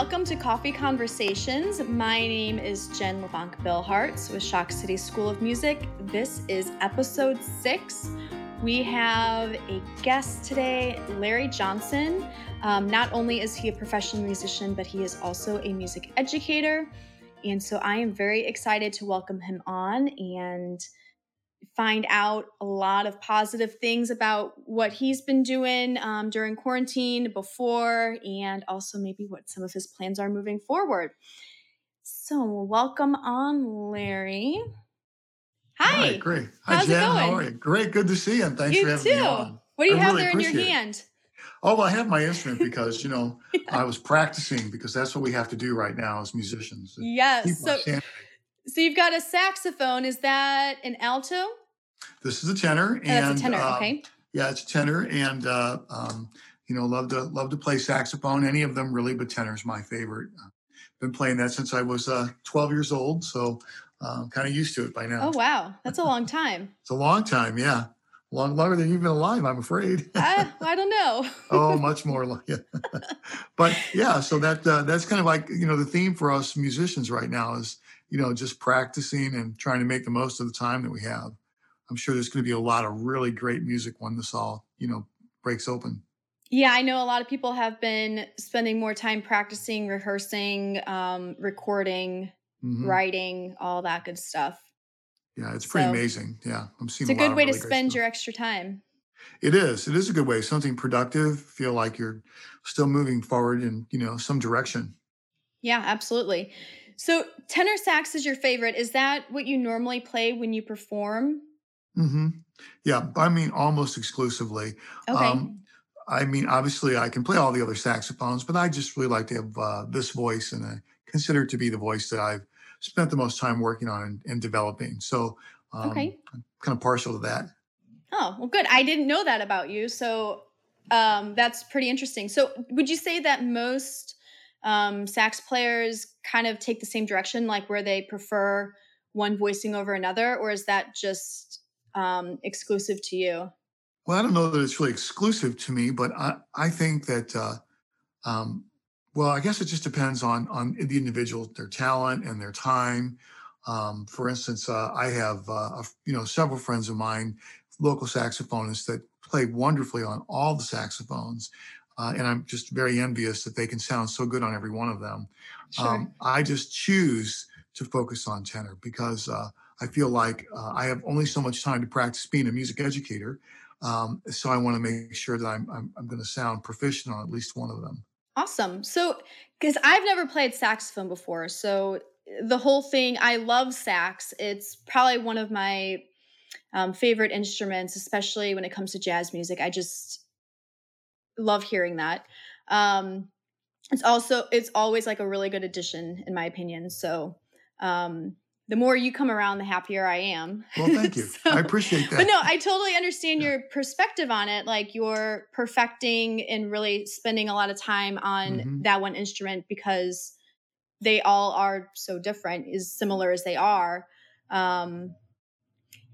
welcome to Coffee Conversations. My name is Jen LeBlanc Billhartz with Shock City School of Music. This is episode six. We have a guest today, Larry Johnson. Um, not only is he a professional musician, but he is also a music educator. And so I am very excited to welcome him on and find out a lot of positive things about what he's been doing um, during quarantine before and also maybe what some of his plans are moving forward. So, welcome on, Larry. Hi. great. Hi, How's Jen. it going? How are you? Great. Good to see you. And thanks you for having too. me on. What do you I have really there in your appreciate it. hand? Oh, well, I have my instrument because, you know, I was practicing because that's what we have to do right now as musicians. Yes. So, sanity. So you've got a saxophone. Is that an alto? this is a tenor. Oh, that's and, a tenor. uh, okay. Yeah, it's a tenor. And, uh, um, you know, love to love to play saxophone. Any of them really, but tenor's my favorite. Been playing that since I was uh, 12 years old. So uh, kind of used to it by now. Oh wow, that's a long time. It's a long time. Yeah. Long, longer than you've been alive, I'm afraid. I, I don't know. oh, much more it. but yeah, so that uh, that's kind of like you know the theme for us musicians right now is you know just practicing and trying to make the most of the time that we have. I'm sure there's going to be a lot of really great music when this all you know breaks open. Yeah, I know a lot of people have been spending more time practicing, rehearsing, um, recording, Mhm. writing, all that good stuff. Yeah, it's pretty So, amazing. Yeah, I'm seeing It's a lot good way to really great spend your extra time. It is. It is a good way. Something productive. Feel like you're still moving forward in you know some direction. Yeah, absolutely. So, tenor sax is your favorite. Is that what you normally play when you perform? hmm Yeah, I mean almost exclusively. Okay. Um, I mean, obviously, I can play all the other saxophones, but I just really like to have uh, this voice, and I consider it to be the voice that I've spent the most time working on and, and developing. So, um, Okay. I'm kind of partial to that. oh, well, good. I didn't know that about you. So, um, that's pretty interesting. So, would you say that most um, sax players kind of take the same direction, like where they prefer one voicing over another, or is that just um, exclusive to you? Well, I don't know that it's really exclusive to me, but I, I think that, uh, um, well, I guess it just depends on on the individual, their talent and their time. Um, for instance, uh, I have uh, you know several friends of mine, local saxophonists that play wonderfully on all the saxophones, uh, and I'm just very envious that they can sound so good on every one of them. Sure. Um, I just choose to focus on tenor because uh, I feel like uh, I have only so much time to practice being a music educator. Um, so I want to make sure that I'm I'm, I'm going to sound proficient on at least one of them. Awesome. So, because I've never played saxophone before, so the whole thing, I love sax. It's probably one of my um, favorite instruments, especially when it comes to jazz music. I just love hearing that. Um, it's also it's always like a really good addition, in my opinion. So, um, the more you come around, the happier I am. Well, thank you. So- I appreciate that. but no, I totally understand Yeah. your perspective on it. Like you're perfecting and really spending a lot of time on Mhm. that one instrument because they all are so different, as similar as they are. Um,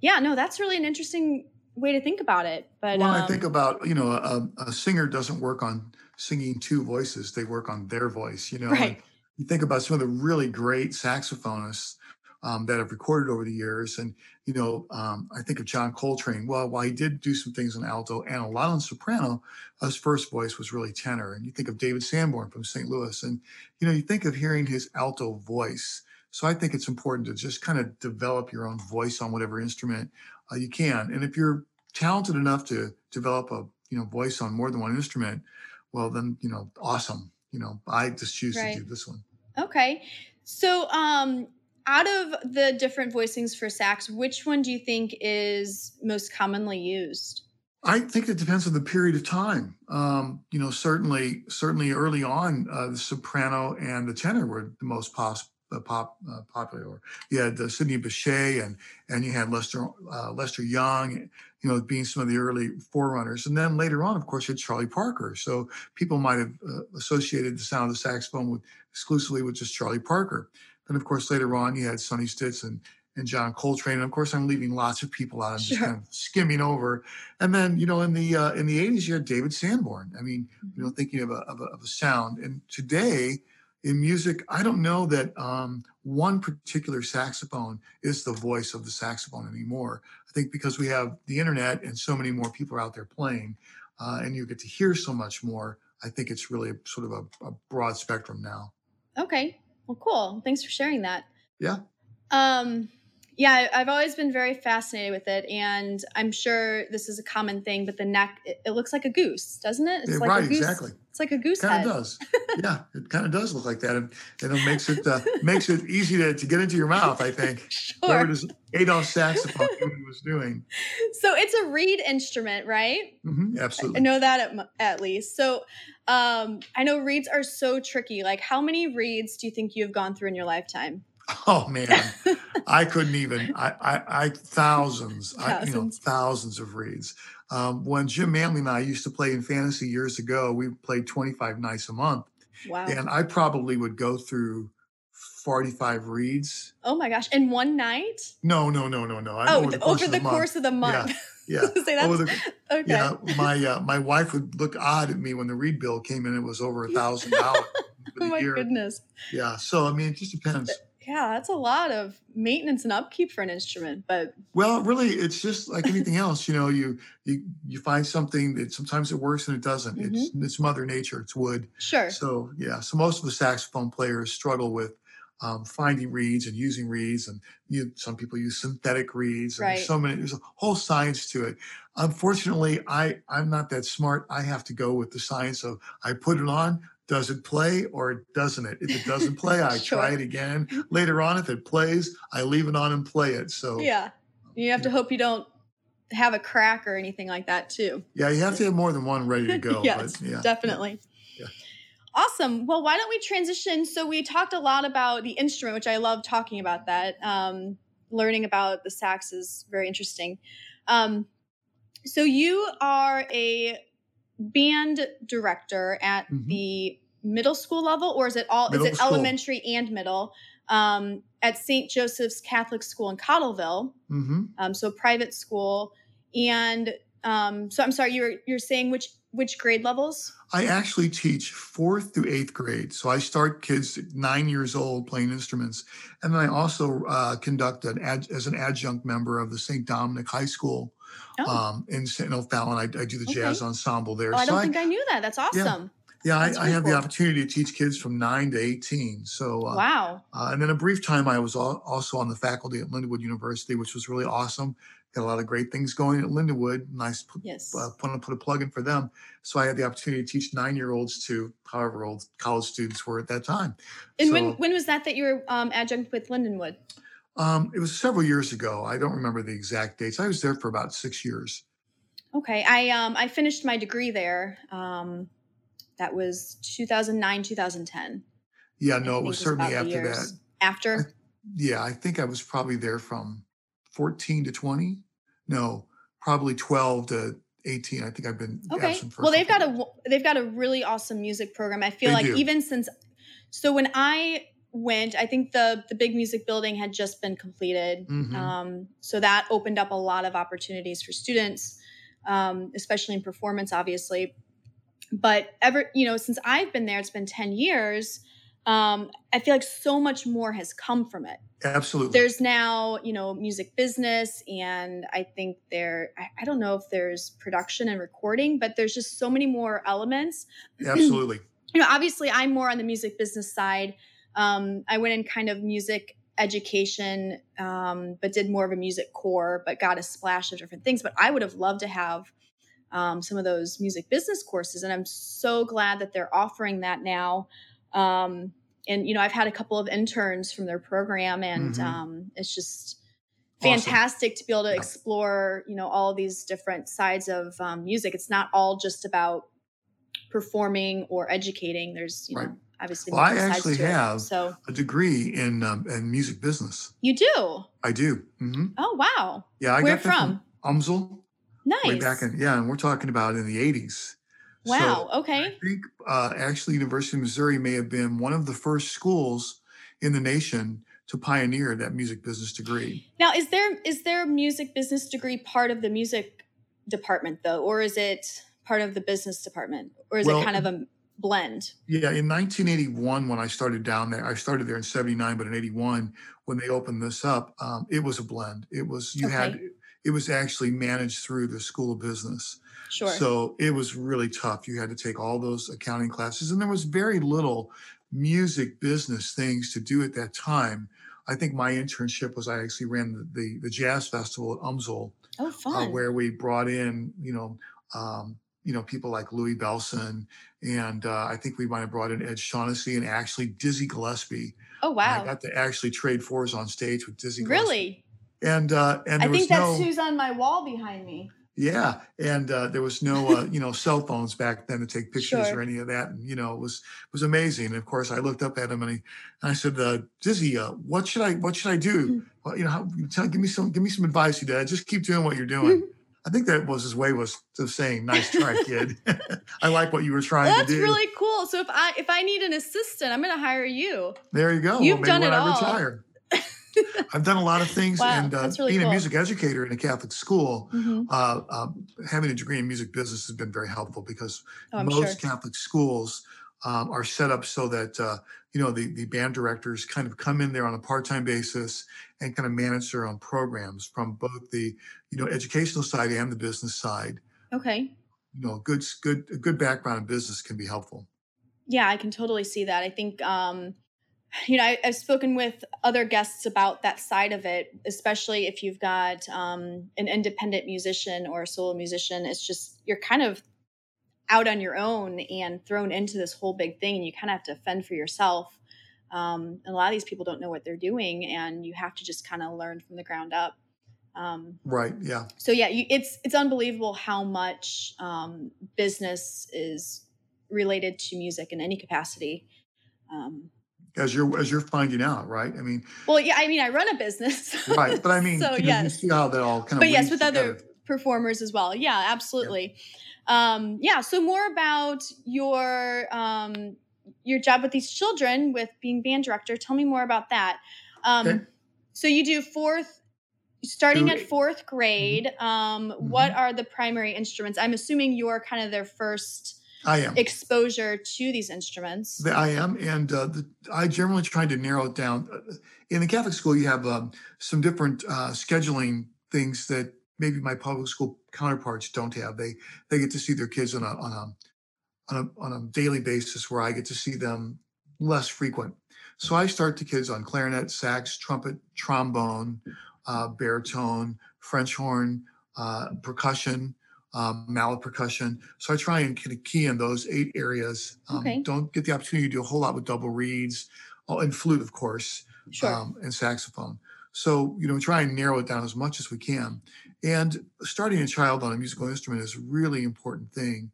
yeah, no, that's really an interesting way to think about it. But well, um, I think about you know a, a singer doesn't work on singing two voices; they work on their voice. You know, right, you think about some of the really great saxophonists um, that have recorded over the years, and you know, um, I think of John Coltrane. Well, while he did do some things on alto and a lot on soprano, his first voice was really tenor. And you think of David Sanborn from St. Louis, and you know, you think of hearing his alto voice. So I think it's important to just kind of develop your own voice on whatever instrument uh, you can. And if you're talented enough to develop a you know voice on more than one instrument, well then you know awesome. You know I just choose Right. to do this one. okay. So, um, out of the different voicings for sax, which one do you think is most commonly used? I think it depends on the period of time. Um, you know, certainly, certainly early on, uh, the soprano and the tenor were the most pos- uh, pop uh, popular. You had uh, Sidney Bechet and and you had Lester uh, Lester Young, you know, being some of the early forerunners. And then later on, of course, you had Charlie Parker. So people might have uh, associated the sound of the saxophone with exclusively with just Charlie Parker. Then, of course, later on, you had Sonny Stitt and and John Coltrane. And of course, I'm leaving lots of people out. I'm just Sure. kind of skimming over. And then, you know, in the uh, in the 80s, you had David Sanborn. I mean, you know, thinking of a, of a of a sound. And today, in music, I don't know that um, one particular saxophone is the voice of the saxophone anymore. I think because we have the internet and so many more people are out there playing, uh, and you get to hear so much more. I think it's really sort of a, a broad spectrum now. Okay. Well, cool. Thanks for sharing that. Yeah. Um, yeah, I've always been very fascinated with it, and I'm sure this is a common thing. But the neck, it, it looks like a goose, doesn't it? It's Yeah, like right, a goose. exactly. It's like a goose Kind of does. yeah, it kind of does look like that, and, and it makes it uh, makes it easy to, to get into your mouth. I think whatever Sure. this Adolf saxophone was doing. So it's a reed instrument, right? hmm absolutely. I know that at, at least. So um, I know reeds are so tricky. Like, how many reeds do you think you have gone through in your lifetime? Oh man, I couldn't even. I, I, I thousands, I, you know, Thousands. thousands of reeds. Um, when Jim Manley and I used to play in fantasy years ago, we played 25 nights a month, Wow. and I probably would go through 45 reeds. Oh my gosh! In one night? No, no, no, no, no. Oh, over the course over of the the month. course of the month. Yeah, Say that's, the okay. yeah. My uh, my wife would look odd at me when the reed bill came in. It was over a thousand dollars Oh my year. goodness. Yeah. So I mean, it just depends. Yeah, that's a lot of maintenance and upkeep for an instrument. But Well, really, it's just like anything else. You know, you you you find something that sometimes it works and it doesn't. It's it's Mother Nature. It's wood. sure. So yeah. So most of the saxophone players struggle with um, finding reeds and using reeds, and you, some people use synthetic reeds. And Right. there's so many. There's a whole science to it. Unfortunately, I I'm not that smart. I have to go with the science of I put it on. Does it play or doesn't it? If it doesn't play, I Sure. try it again. Later on, if it plays, I leave it on and play it. So Yeah. You have to hope you don't have a crack or anything like that, too. Yeah, you have to have more than one ready to go. yes, yeah. definitely. Yeah. Awesome. Well, why don't we transition? So we talked a lot about the instrument, which I love talking about that. Um, learning about the sax is very interesting. Um, so you are a band director at Mhm. the middle school level, or is it all? Middle is it school. elementary and middle? Um, at St. Joseph's Catholic School in Cottleville, hmm um, so private school. And um, so I'm sorry, you're you're saying which which grade levels? I actually teach fourth through eighth grade. So I start kids nine years old playing instruments. And then I also uh, conduct an ad, as an adjunct member of the St. Dominic High School Oh, um, in St. O'Fallon. I, I do the jazz ensemble there. oh I don't think I knew that. That's awesome. yeah, I, that's I really have the opportunity to teach kids from nine to 18. So, uh, wow. Uh, and then a brief time, I was al- also on the faculty at Lindenwood University, which was really awesome. Got a lot of great things going at Lindenwood. Nice, Yes. uh, put, put a plug in for them. So I had the opportunity to teach nine-year-olds to however old college students were at that time. and so- when when was that that you were um, adjunct with Lindenwood? Um, it was several years ago. I don't remember the exact dates. I was there for about six years. Okay, I um I finished my degree there. Um, that was 2009 2010. Yeah, no, it was certainly about the after that. After. Yeah, I think I was probably there from 14 to 20. No, probably 12 to 18. I think I've been Okay. Well, they've got a they've got a really awesome music program. I feel They like do. even since so when I went, I think the the big music building had just been completed. Mhm. Um, so that opened up a lot of opportunities for students, um, especially in performance, obviously. But ever, you know, since I've been there, it's been 10 years. Um, I feel like so much more has come from it. Absolutely. There's now, you know, music business, and I think there, I, I don't know if there's production and recording, but there's just so many more elements Absolutely. you know, obviously I'm more on the music business side. Um, I went in kind of music education, um, but did more of a music core, but got a splash of different things. But I would have loved to have um, some of those music business courses, and I'm so glad that they're offering that now. Um, and you know, I've had a couple of interns from their program, and Mhm. um, it's just Awesome. fantastic to be able to explore you know all these different sides of um, music it's not all just about performing or educating there's you know Right. Obviously Well, I actually it. have- so A degree in um, in music business. you do I do. hmm oh wow Yeah, I where got that from UMSL nice way back in yeah, and we're talking about in the 80s. wow So okay I think uh, actually University of Missouri may have been one of the first schools in the nation to pioneer that music business degree. now is there is their music business degree part of the music department though or is it part of the business department or is Well, it kind of a blend. Yeah, in 1981, when I started down there, I started there in 79, but in 81, when they opened this up, um, it was a blend. It was, you had, it was actually managed through the School of Business. Sure. So it was really tough. You had to take all those accounting classes, and there was very little music business things to do at that time. I think my internship was I actually ran the, the, the jazz festival at UMSL, oh, uh, fun. where we brought in, you know, um, you know, people like Louie Bellson, and uh, I think we might have brought in Ed Shaughnessy and actually Dizzy Gillespie. oh, And I got to actually trade fours on stage with Dizzy Gillespie. Really? And uh, and I think that's no who's on my wall behind me. yeah, and uh, there was no uh, you know cell phones back then to take pictures Sure. or any of that, and you know it was it was amazing. And of course, I looked up at him and, he, and I said, uh, "Dizzy, uh, what should I what should I do? Hmm. Well, you know, how, tell, give me some give me some advice, you dad. Just keep doing what you're doing." I think that was his way was of saying, "Nice try, kid. I like what you were trying That's to do." That's really cool. So if I if I need an assistant, I'm going to hire you. There you go. You've well, maybe done when it I all. retire. I've done a lot of things, Wow, and uh, really being cool. a music educator in a Catholic school, Mhm. uh, um, having a degree in music business has been very helpful because Oh, most sure. Catholic schools um, are set up so that uh, you know the the band directors kind of come in there on a part time basis and kind of manage their own programs from both the you know educational side and the business side. Okay. You know, good good a good background in business can be helpful. Yeah, I can totally see that. I think, um, you know, I, I've spoken with other guests about that side of it, especially if you've got um, an independent musician or a solo musician. It's just, you're kind of out on your own and thrown into this whole big thing, and you kind of have to fend for yourself. Um, and a lot of these people don't know what they're doing, and you have to just kind of learn from the ground up. Um, Right? Yeah. so yeah, you, it's it's unbelievable how much um, business is related to music in any capacity. Um, As you're as you're finding out, right? I mean, well, yeah, I mean, I run a business, right. But I mean, so you, know, you yes, see how that all kind of. but yes, with other performers as well. Yeah, absolutely. Um, yeah. So more about your um, your job with these children, with being band director. Tell me more about that. Um, Okay. So you do fourth, starting at fourth grade. Um, What are the primary instruments? I'm assuming you're kind of their first I am. exposure to these instruments. The- I am, and uh, the, I generally try to narrow it down. Uh, In the Catholic school, you have um, some different uh, scheduling things that maybe my public school counterparts don't have. They they get to see their kids on a on a on a, on a daily basis, where I get to see them less frequent. So I start the kids on clarinet, sax, trumpet, trombone, uh, baritone, French horn, uh, percussion, um, mallet percussion. So I try and kind of key in those eight areas. Um, Okay. Don't get the opportunity to do a whole lot with double reeds, oh, and flute, of course, Sure. um, and saxophone. So you know, try and narrow it down as much as we can. And starting a child on a musical instrument is a really important thing.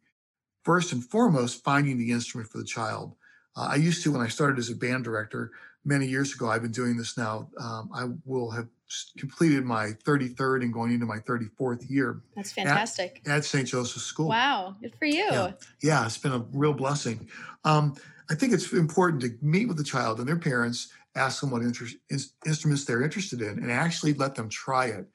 First and foremost, finding the instrument for the child. Uh, I used to when I started as a band director many years ago. I've been doing this now. Um, I will have completed my 33rd and going into my 34th year That's fantastic. at St. Joseph's School. Wow. Good for you. Yeah. Yeah, it's been a real blessing. Um, I think it's important to meet with the child and their parents, ask them what interest, ins- instruments they're interested in, and actually let them try it.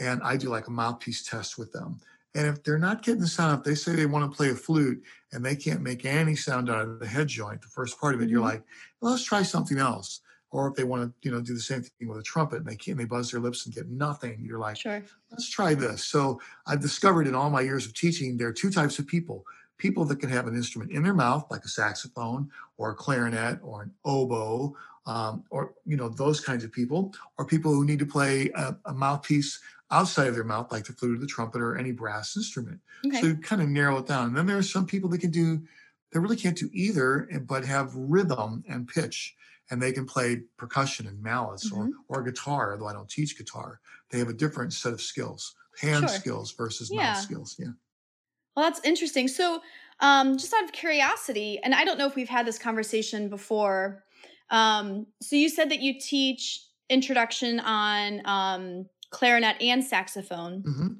And I do like a mouthpiece test with them. And if they're not getting the sound, if they say they want to play a flute and they can't make any sound out of the head joint, the first part of it, you're Mhm. like, well, let's try something else. Or if they want to, you know, do the same thing with a trumpet and they can't, they buzz their lips and get nothing, you're like, Sure. let's try this. So I've discovered in all my years of teaching, there are two types of people people that can have an instrument in their mouth, like a saxophone or a clarinet or an oboe, um, or, you know, those kinds of people, or people who need to play a, a mouthpiece outside of their mouth, like the flute or the trumpet or any brass instrument. Okay. So you kind of narrow it down. And then there are some people that can do, they really can't do either, but have rhythm and pitch. And they can play percussion and mallets Mhm. or, or guitar, although I don't teach guitar. They have a different set of skills, hand Sure. skills versus Yeah. mouth skills. Yeah. Well, that's interesting. So, um, just out of curiosity, and I don't know if we've had this conversation before. Um, so, you said that you teach introduction on um, clarinet and saxophone. hmm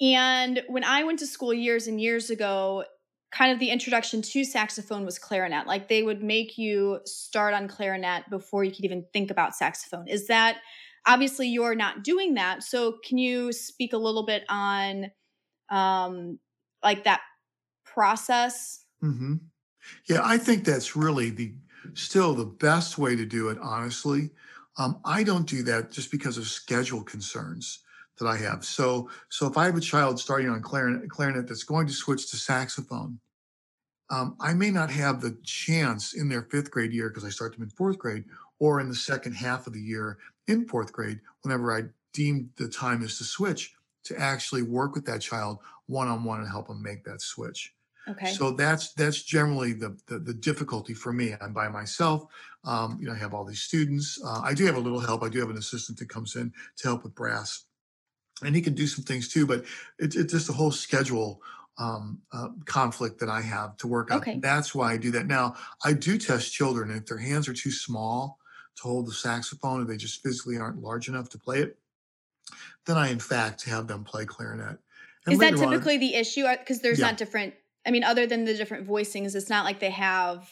And when I went to school years and years ago, kind of the introduction to saxophone was clarinet. Like they would make you start on clarinet before you could even think about saxophone. Is that obviously you're not doing that? So can you speak a little bit on um like that process? hmm Yeah, I think that's really the still the best way to do it, honestly. Um, I don't do that just because of schedule concerns that I have. So, so if I have a child starting on clarinet, clarinet that's going to switch to saxophone, um, I may not have the chance in their fifth grade year because I start them in fourth grade, or in the second half of the year in fourth grade, whenever I deem the time is to switch, to actually work with that child one on one and help them make that switch. Okay. So that's that's generally the, the the, difficulty for me. I'm by myself. Um, you know, I have all these students. Uh, I do have a little help. I do have an assistant that comes in to help with brass, and he can do some things too. But it's it's just a whole schedule um, uh, conflict that I have to work out. Okay. That's why I do that. Now I do test children. If their hands are too small to hold the saxophone, or they just physically aren't large enough to play it, then I in fact have them play clarinet. And Is that later on- typically the issue? Because there's Yeah. not different. I mean, other than the different voicings, it's not like they have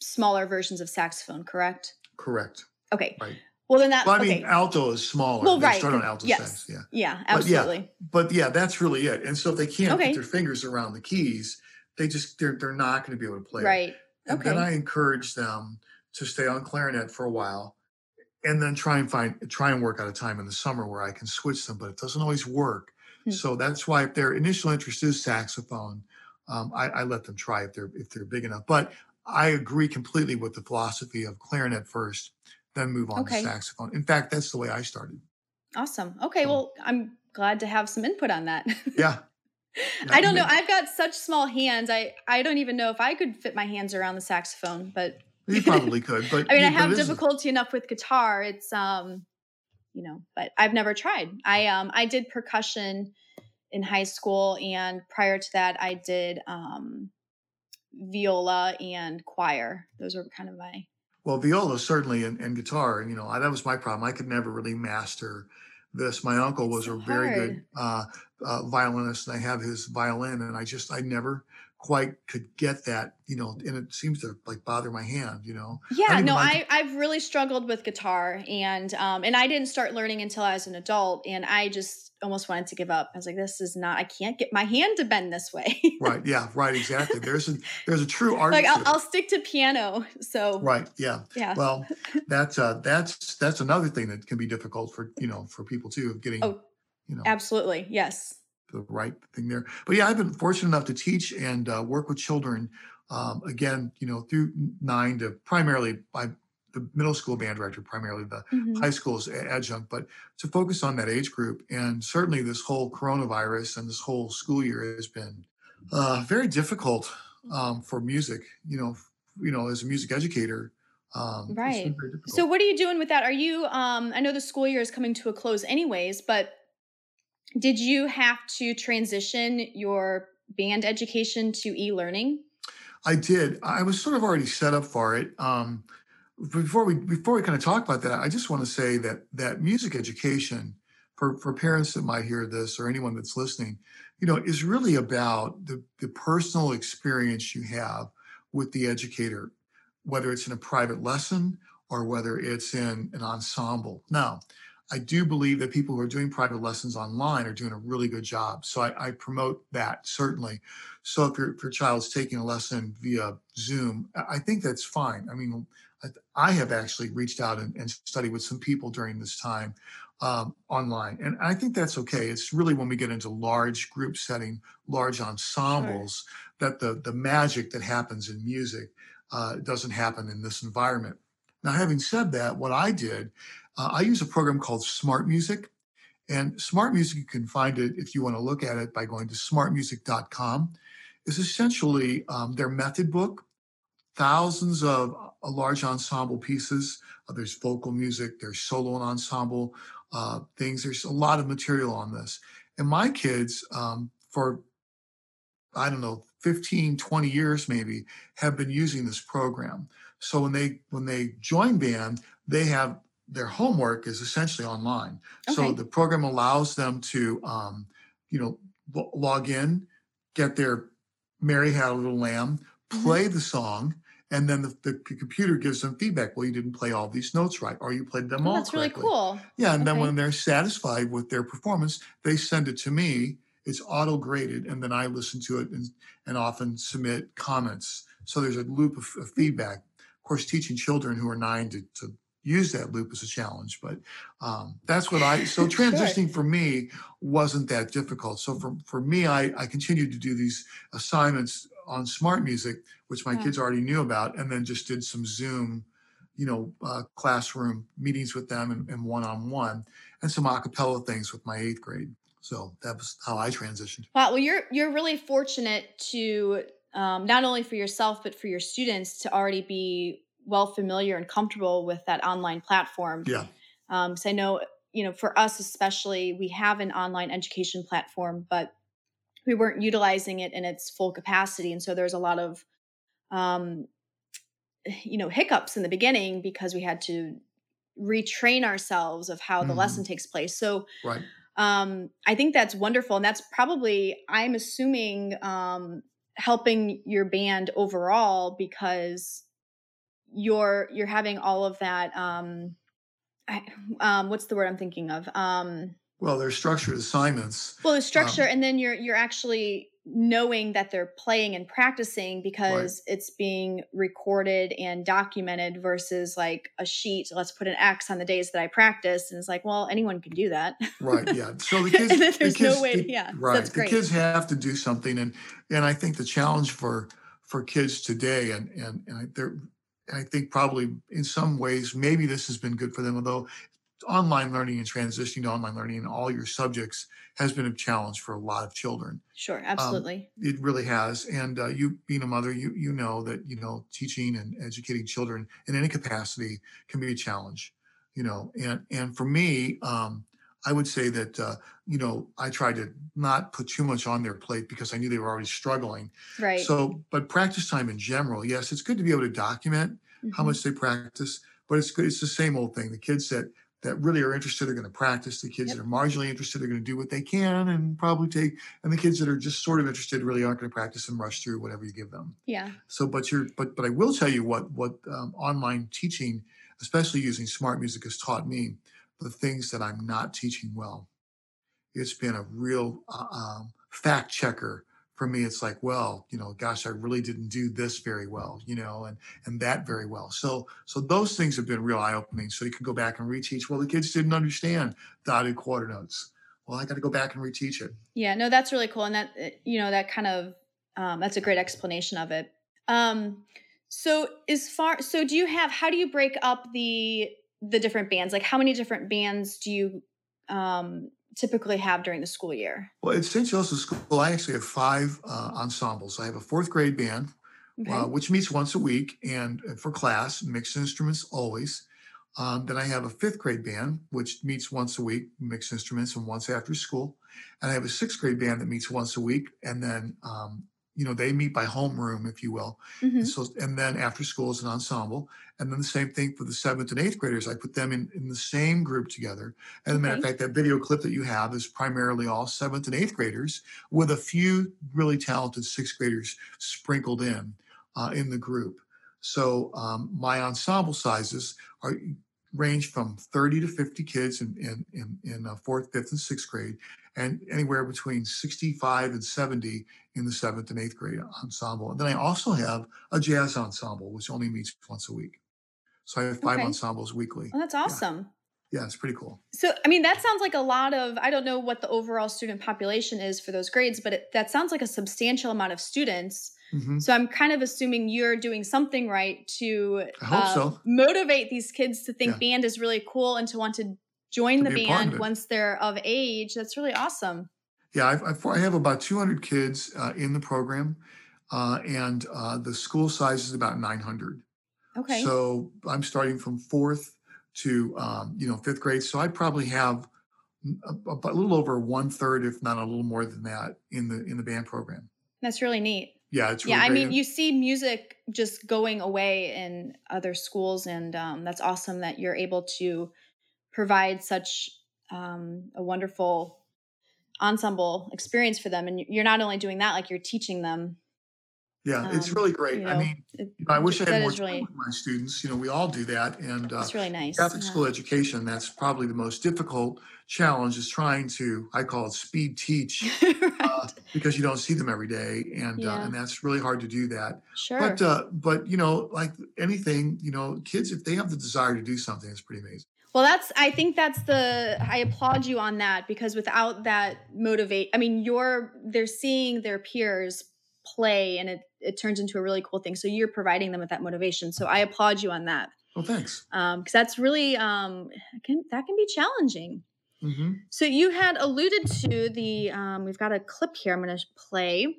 smaller versions of saxophone, correct? correct? Okay. Right. Well, then that. Well, I okay. mean, alto is smaller. well, they right. start on alto yes. sax. Yeah. Yeah. But yeah, Absolutely. But yeah, that's really it. And so if they can't Okay. get their fingers around the keys, they just they're they're not going to be able to play. it. Right. And then I encourage them to stay on clarinet for a while, and then try and find try and work out a time in the summer where I can switch them. But it doesn't always work. Hmm. So that's why if their initial interest is saxophone, um, I, I let them try if they're if they're big enough. But I agree completely with the philosophy of clarinet first, then move on Okay. to saxophone. In fact, that's the way I started. Awesome. Okay. So- Well, I'm glad to have some input on that. Yeah. I don't know. I've got such small hands. I I don't even know if I could fit my hands around the saxophone. But You probably could, but I mean, I yeah, but have difficulty enough with guitar. It's um, you know, but I've never tried. I um I did percussion in high school, and prior to that, I did um viola and choir. Those were kind of my Well, viola certainly, and, and guitar. You know, I, that was my problem. I could never really master this. My uncle was So a very good uh, uh, violinist, and I have his violin, and I just I never quite could get that. You know, and it seems to like bother my hand. You know, Yeah, no, I I've really struggled with guitar and um and I didn't start learning until I was an adult and I just almost wanted to give up. I was like this is not I can't get my hand to bend this way. right? Yeah, right. Exactly. There's a there's a true art. like I'll. I'll stick to piano. So Right. Yeah. yeah. Well, that's uh that's that's another thing that can be difficult for you know for people too of getting Oh, you know Absolutely. Yes. The right thing there. But yeah, I've been fortunate enough to teach and uh, work with children. Um, again, you know, through nine to primarily by the middle school band director, primarily the Mhm. high school's adjunct, but to focus on that age group. And certainly, this whole coronavirus and this whole school year has been uh, very difficult um, for music. You know, you know, as a music educator, um, Right. So what are you doing with that? Are you um I know the school year is coming to a close anyways, but did you have to transition your band education to e-learning? I did. I was sort of already set up for it. Um, before we before we kind of talk about that, I just want to say that that music education for for parents that might hear this or anyone that's listening, you know, is really about the the personal experience you have with the educator, whether it's in a private lesson or whether it's in an ensemble. Now, I do believe that people who are doing private lessons online are doing a really good job. So I, I promote that certainly. So if your, if your child's taking a lesson via Zoom, I think that's fine. I mean, I, I have actually reached out and, and studied with some people during this time um, online, and I think that's okay. It's really when we get into large group setting, large ensembles, that the the magic that happens in music uh, doesn't happen in this environment. Now, having said that, what I did, uh, I use a program called Smart Music. And Smart Music, you can find it if you want to look at it by going to smartmusic.com, is essentially um, their method book, thousands of uh, large ensemble pieces. Uh, there's vocal music, there's solo and ensemble uh, things. There's a lot of material on this. And my kids, um, for I don't know, 15, 20 years maybe, have been using this program. So when they when they join band, they have their homework is essentially online. So the program allows them to, um, you know, lo- log in, get their Mary Had a Little Lamb, Mhm. play the song, and then the, the computer gives them feedback. Well, you didn't play all these notes right, or you played them Oh, all that's really cool. Yeah, and then when they're satisfied with their performance, they send it to me. It's auto graded, and then I listen to it and, and often submit comments. So there's a loop of, of feedback. Of course, teaching children who are nine to, to use that loop as a challenge, but um, that's what I. So transitioning sure. for me wasn't that difficult. So for for me, I I continued to do these assignments on smart music, which my yeah. kids already knew about, and then just did some Zoom, you know, uh, classroom meetings with them and one on one, and some acapella things with my eighth grade. So that was how I transitioned. Wow. Well, you're you're really fortunate to um, not only for yourself but for your students to already be well familiar and comfortable with that online platform. Yeah. Um, I know you know for us especially we have an online education platform, but we weren't utilizing it in its full capacity, and so there's a lot of um, you know hiccups in the beginning because we had to retrain ourselves of how mm-hmm. the lesson takes place. So right um, I think that's wonderful. And that's probably, I'm assuming, um, helping your band overall because you're you're having all of that um, I, um what's the word i'm thinking of? Um well they're structured assignments well the structure um, and then you're you're actually knowing that they're playing and practicing because right. it's being recorded and documented versus like a sheet let's put an x on the days that i practice and it's like well anyone can do that. Right yeah. So the kids there's the kids, no way the, yeah right the kids have to do something and and i think the challenge for for kids today and and, and they're I think probably in some ways, maybe this has been good for them, although online learning and transitioning to online learning in all your subjects has been a challenge for a lot of children. Sure, um, absolutely. Um, it really has. And uh, you being a mother, you you know that you know teaching and educating children in any capacity can be a challenge. You know, and and for me, um, I would say that uh, you know I tried to not put too much on their plate because I knew they were already struggling. Right. So, but practice time in general, yes, it's good to be able to document mm-hmm. how much they practice, but it's good. It's the same old thing. The kids that that really are interested are going to practice. The kids yep. that are marginally interested are going to do what they can and probably take. And the kids that are just sort of interested really aren't going to practice and rush through whatever you give them. Yeah. So, but you're, but but I will tell you what what um, online teaching, especially using smart music, has taught me the things that I'm not teaching well. It's been a real uh, um, fact checker for me. It's like, well, you know, gosh, I really didn't do this very well, you know, and and that very well. So so those things have been real eye opening. So you can go back and reteach. Well, the kids didn't understand dotted quarter notes. Well, I got to go back and reteach it. Yeah, no, that's really cool, and that eh, you know that kind of um, that's a great explanation of it. Um, so as far so do you have how do you break up the the different bands? Like how many different bands do you um, typically have during the school year? Well, at St. Joseph's School, I actually have five uh, ensembles. I have a fourth grade band, okay. uh, which meets once a week and uh, for class, mixed instruments always. Um, then I have a fifth grade band, which meets once a week, mixed instruments, and once after school. And I have a sixth grade band that meets once a week, and then um, you know they meet by homeroom if you will mm-hmm. and so and then after school is an ensemble and then the same thing for the seventh and eighth graders i put them in, in the same group together and okay. matter of fact that video clip that you have is primarily all seventh and eighth graders with a few really talented sixth graders sprinkled in uh, in the group so um, my ensemble sizes are range from 30 to 50 kids in in in, in uh, fourth fifth and sixth grade and anywhere between 65 and 70 in the seventh and eighth grade ensemble. And then I also have a jazz ensemble, which only meets once a week. So I have five okay. ensembles weekly. Oh, that's awesome. Yeah. yeah, it's pretty cool. So, I mean, that sounds like a lot of, I don't know what the overall student population is for those grades, but it, that sounds like a substantial amount of students. Mm-hmm. So I'm kind of assuming you're doing something right to uh, so. motivate these kids to think yeah. band is really cool and to want to join the band once they're of age. That's really awesome. Yeah, I've, i have about 200 kids uh, in the program, uh, and uh, the school size is about 900. Okay. So I'm starting from fourth to um, you know fifth grade. So I probably have a, a, little over one third, if not a little more than that, in the in the band program. That's really neat. Yeah, it's really yeah. I mean, you see music just going away in other schools, and um, that's awesome that you're able to provide such um, a wonderful ensemble experience for them and you're not only doing that like you're teaching them Yeah, it's Um, really great. you I mean, it- you know, I wish I had more time really with my students. You know, we all do that, and uh, it's really nice. Catholic yeah. school education, that's probably the most difficult challenge is trying to, I call it speed teach, right. uh, because you don't see them every day. And, uh, and that's really hard to do that. sure. But, uh, but, you know, like anything, you know, kids, if they have the desire to do something, it's pretty amazing. Well, that's I think that's the I applaud you on that because without that motivate, I mean, you're they're seeing their peers play and it it turns into a really cool thing. So you're providing them with that motivation. So I applaud you on that. Well, thanks. Um because that's really um can that can be challenging. hmm So you had alluded to the um we've got a clip here I'm going to play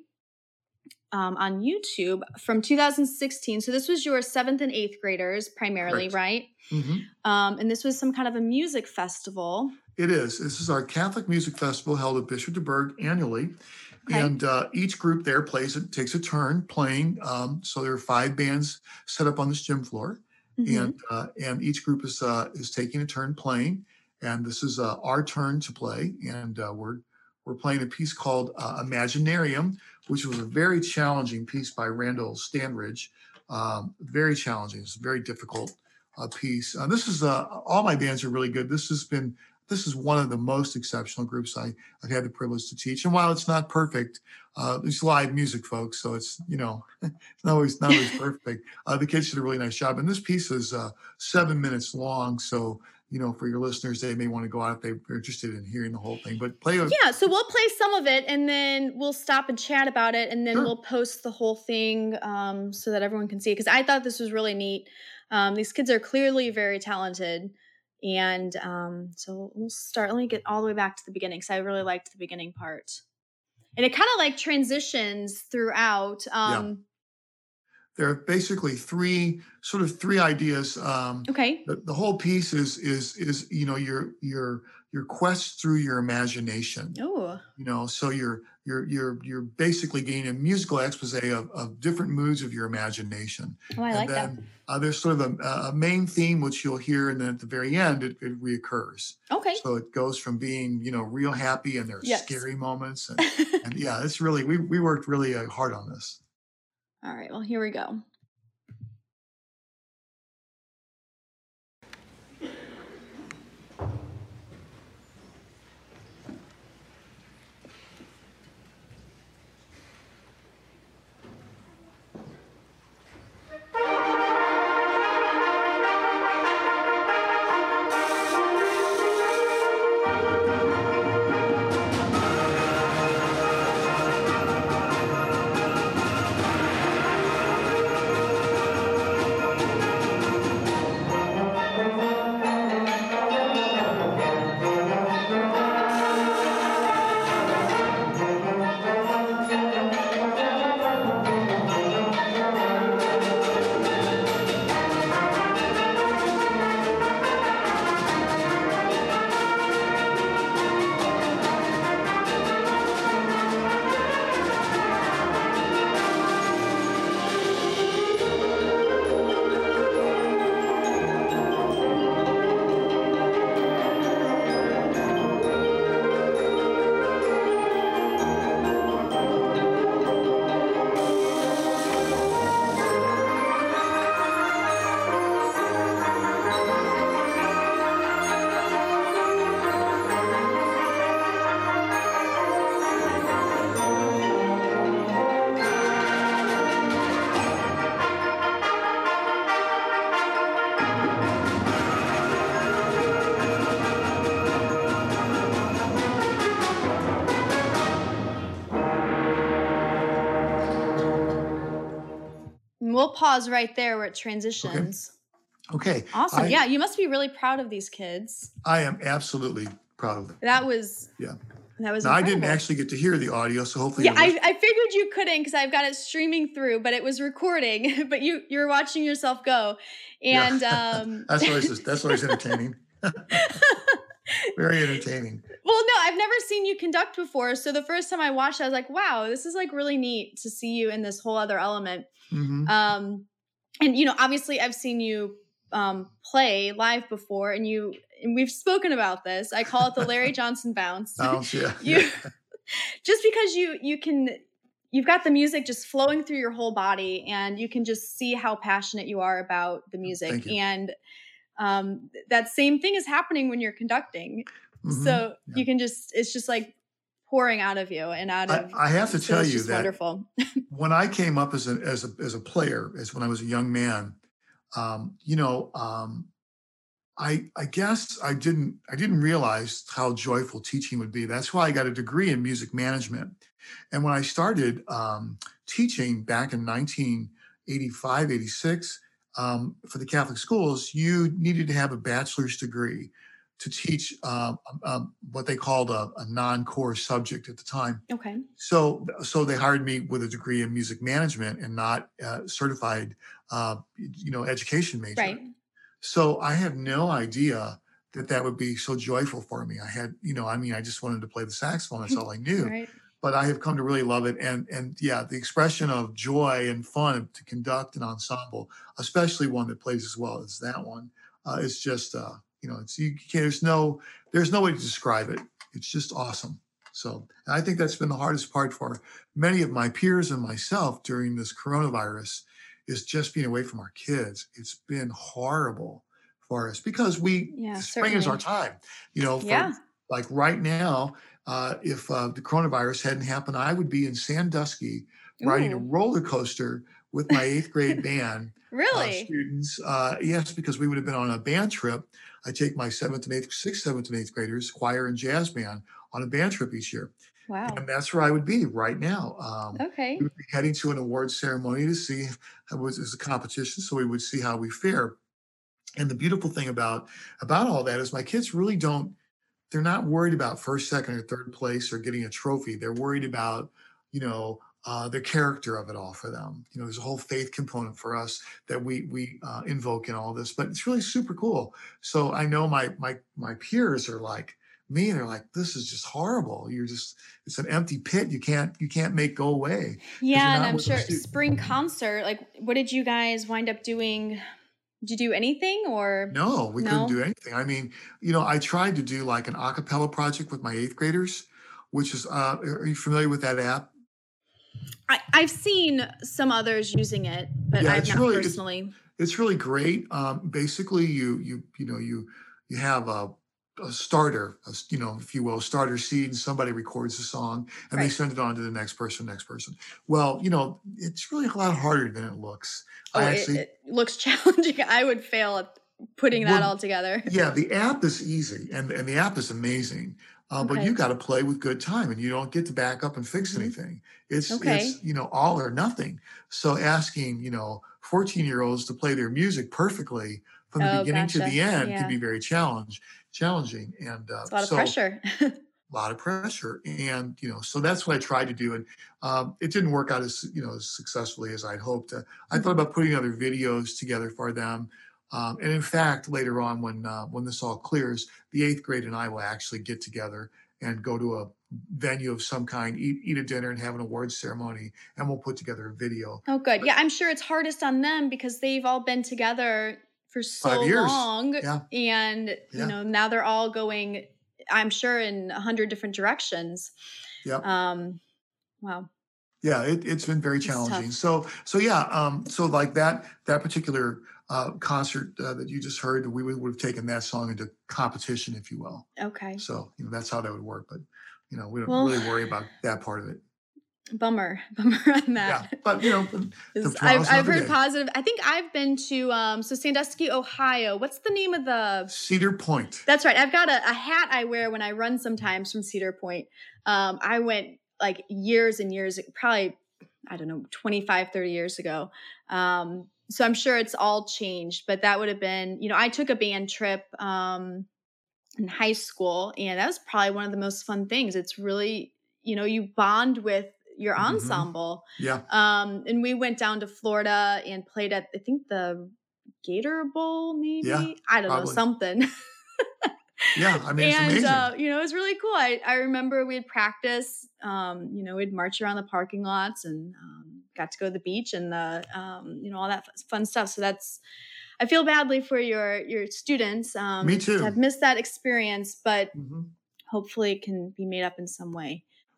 um, on YouTube from 2016. So this was your 7th and 8th graders primarily, Correct. right? hmm Um, and this was some kind of a music festival. It is. This is our Catholic Music Festival held at Bishop DuBourg annually. Okay. And uh, each group there plays it takes a turn playing. Um, so there are five bands set up on this gym floor, Mhm. and uh, and each group is uh, is taking a turn playing. And this is uh, our turn to play, and uh, we're we're playing a piece called uh, Imaginarium, which was a very challenging piece by Randall Standridge. Um, very challenging. It's a very difficult uh, piece. Uh, this is uh, all my bands are really good. This has been this is one of the most exceptional groups I, I've had the privilege to teach. And while it's not perfect, uh, it's live music, folks, so it's you know it's not always not always perfect. Uh, the kids did a really nice job, and this piece is uh, seven minutes long. So you know, for your listeners, they may want to go out if they're interested in hearing the whole thing. But play Yeah, so we'll play some of it and then we'll stop and chat about it and then Sure. we'll post the whole thing um, so that everyone can see it. Because I thought this was really neat. Um, these kids are clearly very talented. And um, so we'll start. Let me get all the way back to the beginning because I really liked the beginning part. And it kind of like transitions throughout. Um, there are basically three sort of three ideas. Um, Okay. the, the whole piece is is is you know your your your quest through your imagination. Oh, you know so you're you're you're you're basically getting a musical expose of, of different moods of your imagination oh I and like then that. uh, there's sort of a, a main theme which you'll hear and then at the very end it, it reoccurs Okay. so it goes from being you know real happy and there's Yes. scary moments and, and yeah it's really we, we worked really uh, hard on this all right. Well, here we go. Pause right there where it transitions. okay Awesome. I- yeah, you must be really proud of these kids. i am absolutely proud of them That was Yeah. That was now i didn't actually get to hear the audio so hopefully Yeah, I, I figured you couldn't because I've got it streaming through, but it was recording. But you you were watching yourself go, Yeah. and um, that's always that's always entertaining very entertaining well, no, I've never seen you conduct before. So the first time I watched, I was like, wow, this is like really neat to see you in this whole other element. Hmm Um, and you know, obviously, I've seen you um, play live before, and you and we've spoken about this. I call it the Larry Johnson bounce. Bounce, yeah. you just because you you can you've got the music just flowing through your whole body and you can just see how passionate you are about the music and um, that same thing is happening when you're conducting mm-hmm. so yeah. you can just it's just like pouring out of you and out of i, I have to tell you that wonderful when i came up as a as a as a player as when i was a young man um, you know um, I, I guess I didn't I didn't realize how joyful teaching would be. That's why I got a degree in music management. And when I started um, teaching back in 1985, 86 um, for the Catholic schools, you needed to have a bachelor's degree to teach uh, um, what they called a, a, non-core subject at the time. Okay. So, so they hired me with a degree in music management and not uh, certified, uh, you know, education major. Right. So I have no idea that that would be so joyful for me. I had, you know, I mean, I just wanted to play the saxophone. That's all I knew. right. But I have come to really love it. And and yeah, the expression of joy and fun to conduct an ensemble, especially one that plays as well as that one, uh, is just, uh, you know, it's you can't. There's no there's no way to describe it. It's just awesome. So I think that's been the hardest part for many of my peers and myself during this coronavirus is just being away from our kids. It's been horrible for us because we yeah, spring certainly. is our time. You know, for, yeah. like right now, uh, if uh, the coronavirus hadn't happened, I would be in Sandusky riding a roller coaster with my eighth grade band. Uh, really? Uh, students. Uh, yes, because we would have been on a band trip. I take my seventh and eighth, sixth, seventh, and eighth graders, choir and jazz band, on a band trip each year. Wow. And that's where I would be right now. Um, okay. We would be heading to an award ceremony to see it was, it was a competition, so we would see how we fare. And the beautiful thing about about all that is my kids really don't they're not worried about first, second, or third place or getting a trophy. They're worried about, you know, uh, the character of it all for them. You know, there's a whole faith component for us that we we uh, invoke in all this, but it's really super cool. So I know my my my peers are like, me and they're like this is just horrible you're just it's an empty pit you can't you can't make go away yeah and i'm sure spring concert like what did you guys wind up doing did you do anything or no we no? couldn't do anything i mean you know i tried to do like an acapella project with my eighth graders which is uh are you familiar with that app I, i've seen some others using it but yeah, i've not really, personally it's, it's really great um basically you you you know you you have a a starter, a, you know, if you will, starter seed, and somebody records the song and right. they send it on to the next person, next person. Well, you know, it's really a lot harder than it looks. Oh, I actually, it, it looks challenging. I would fail at putting that well, all together. Yeah, the app is easy and, and the app is amazing. Uh, okay. But you got to play with good time, and you don't get to back up and fix mm-hmm. anything. It's okay. it's you know all or nothing. So asking you know fourteen year olds to play their music perfectly from the oh, beginning gotcha. to the end yeah. can be very challenge challenging and uh, a lot of so, pressure a lot of pressure and you know so that's what i tried to do and um, it didn't work out as you know as successfully as i'd hoped uh, i thought about putting other videos together for them um, and in fact later on when uh, when this all clears the eighth grade and i will actually get together and go to a venue of some kind eat, eat a dinner and have an awards ceremony and we'll put together a video. Oh good. But, yeah i'm sure it's hardest on them because they've all been together for so long yeah. and yeah. you know now they're all going i'm sure in a hundred different directions. Yeah um wow. Yeah it, has been very challenging. so so yeah um so like that that particular uh, concert uh, that you just heard we would, would have taken that song into competition if you will. Okay. So you know that's how that would work but you know we don't well, really worry about that part of it. Bummer. Bummer on that. Yeah but you know i've, I've heard day. positive i think i've been to um so sandusky ohio what's the name of the cedar point. That's right i've got a, a hat i wear when i run sometimes from cedar point. Um i went like years and years probably i don't know 25 30 years ago. Um so i'm sure it's all changed but that would have been you know i took a band trip um in high school and that was probably one of the most fun things it's really you know you bond with your mm-hmm. ensemble. Mm-hmm. Yeah. Um, and we went down to Florida and played at I think the Gator Bowl, maybe. Yeah, I don't probably. know something. yeah, I mean, and uh, you know, it was really cool. I I remember we'd practice. Um, you know, we'd march around the parking lots and um, got to go to the beach and the um, you know all that fun stuff. So that's. I feel badly for your your students. Um, Me too. I've missed that experience, but mm-hmm. hopefully it can be made up in some way.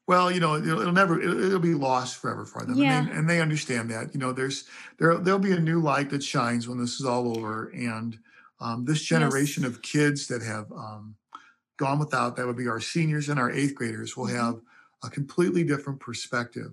Well, you know, it'll, it'll never, it'll, it'll be lost forever for them, and Yeah. they and they understand that. You know, there's there there'll be a new light that shines when this is all over, and um, this generation Yes. of kids that have um, gone without, that would be our seniors and our eighth graders, will hmm have a completely different perspective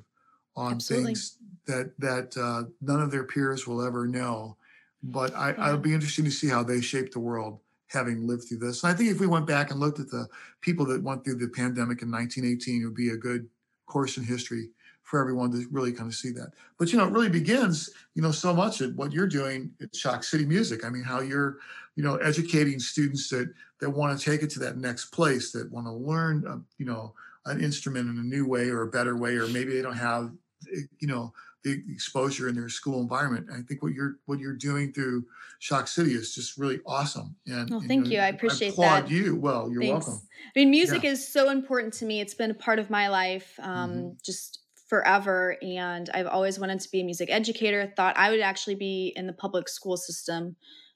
on Absolutely. things that that uh, none of their peers will ever know. But I, I'll be interesting to see how they shape the world having lived through this. And I think if we went back and looked at the people that went through the pandemic in 1918, it would be a good course in history for everyone to really kind of see that. But you know, it really begins, you know, so much at what you're doing at Shock City Music. I mean, how you're, you know, educating students that that want to take it to that next place, that want to learn, uh, you know, an instrument in a new way or a better way, or maybe they don't have, eh, you know, the exposure in their school environment. I think what you're what you're doing through Shock City is just really awesome. And, Well, and you thank know, you. I I appreciate applaud that. you. Well, you're Thanks. welcome. I mean, Yeah. music is so important to me. It's been a part of my life um, just forever. And I've always wanted to be a music educator, thought I would actually be in the public school system,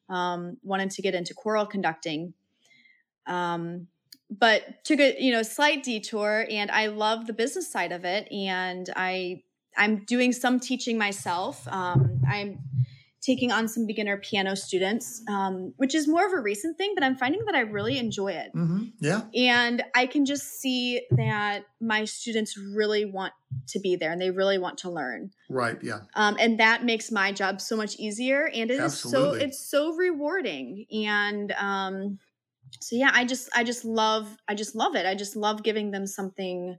um, wanted to get into choral conducting. Um, but took a you know slight detour and i love the business side of it and i i'm doing some teaching myself um, i'm taking on some beginner piano students um, which is more of a recent thing but i'm finding that i really enjoy it hmm Yeah. and I can just see that my students really want to be there and they really want to learn. Right. Yeah. Um, and that makes my job so much easier. And it is so it's so rewarding. And um, so yeah, I just I just love I just love it. I just love giving them something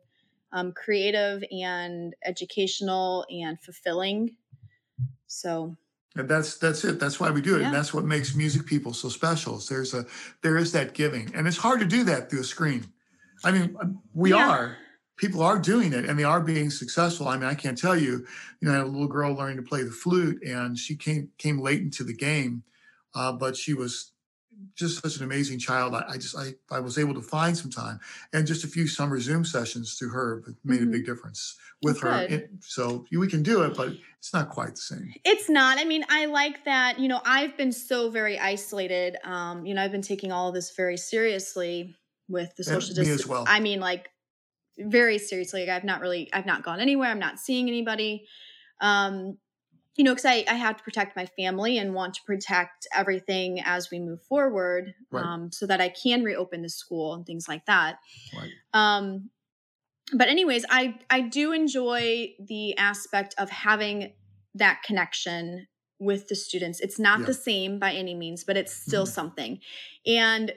um, creative and educational and fulfilling. So And that's that's it. That's why we do it, and that's what makes music people so special. is There's a there is that giving, and it's hard to do that through a screen. I mean, uh, we yeah, are people are doing it, and they are being successful. I mean, I can't tell you. You know, I had a little girl learning to play the flute, and she came came late into the game, uh, but she was just such an amazing child. I, I just I, I was able to find some time and just a few summer Zoom sessions through her made a hmm big difference with her. It, so we can do it, but it's not quite the same. It's not. I mean, I like that, you know, I've been so very isolated. Um, you know, I've been taking all of this very seriously with the social And me as distance. well. I mean, like very seriously. Like I've not really I've not gone anywhere. I'm not seeing anybody. Um, you know, because I, I have to protect my family and want to protect everything as we move forward, Right, um, so that I can reopen the school and things like that. right. Um, but anyways, I I do enjoy the aspect of having that connection with the students. It's not Yeah. the same by any means, but it's still Mhm. something. And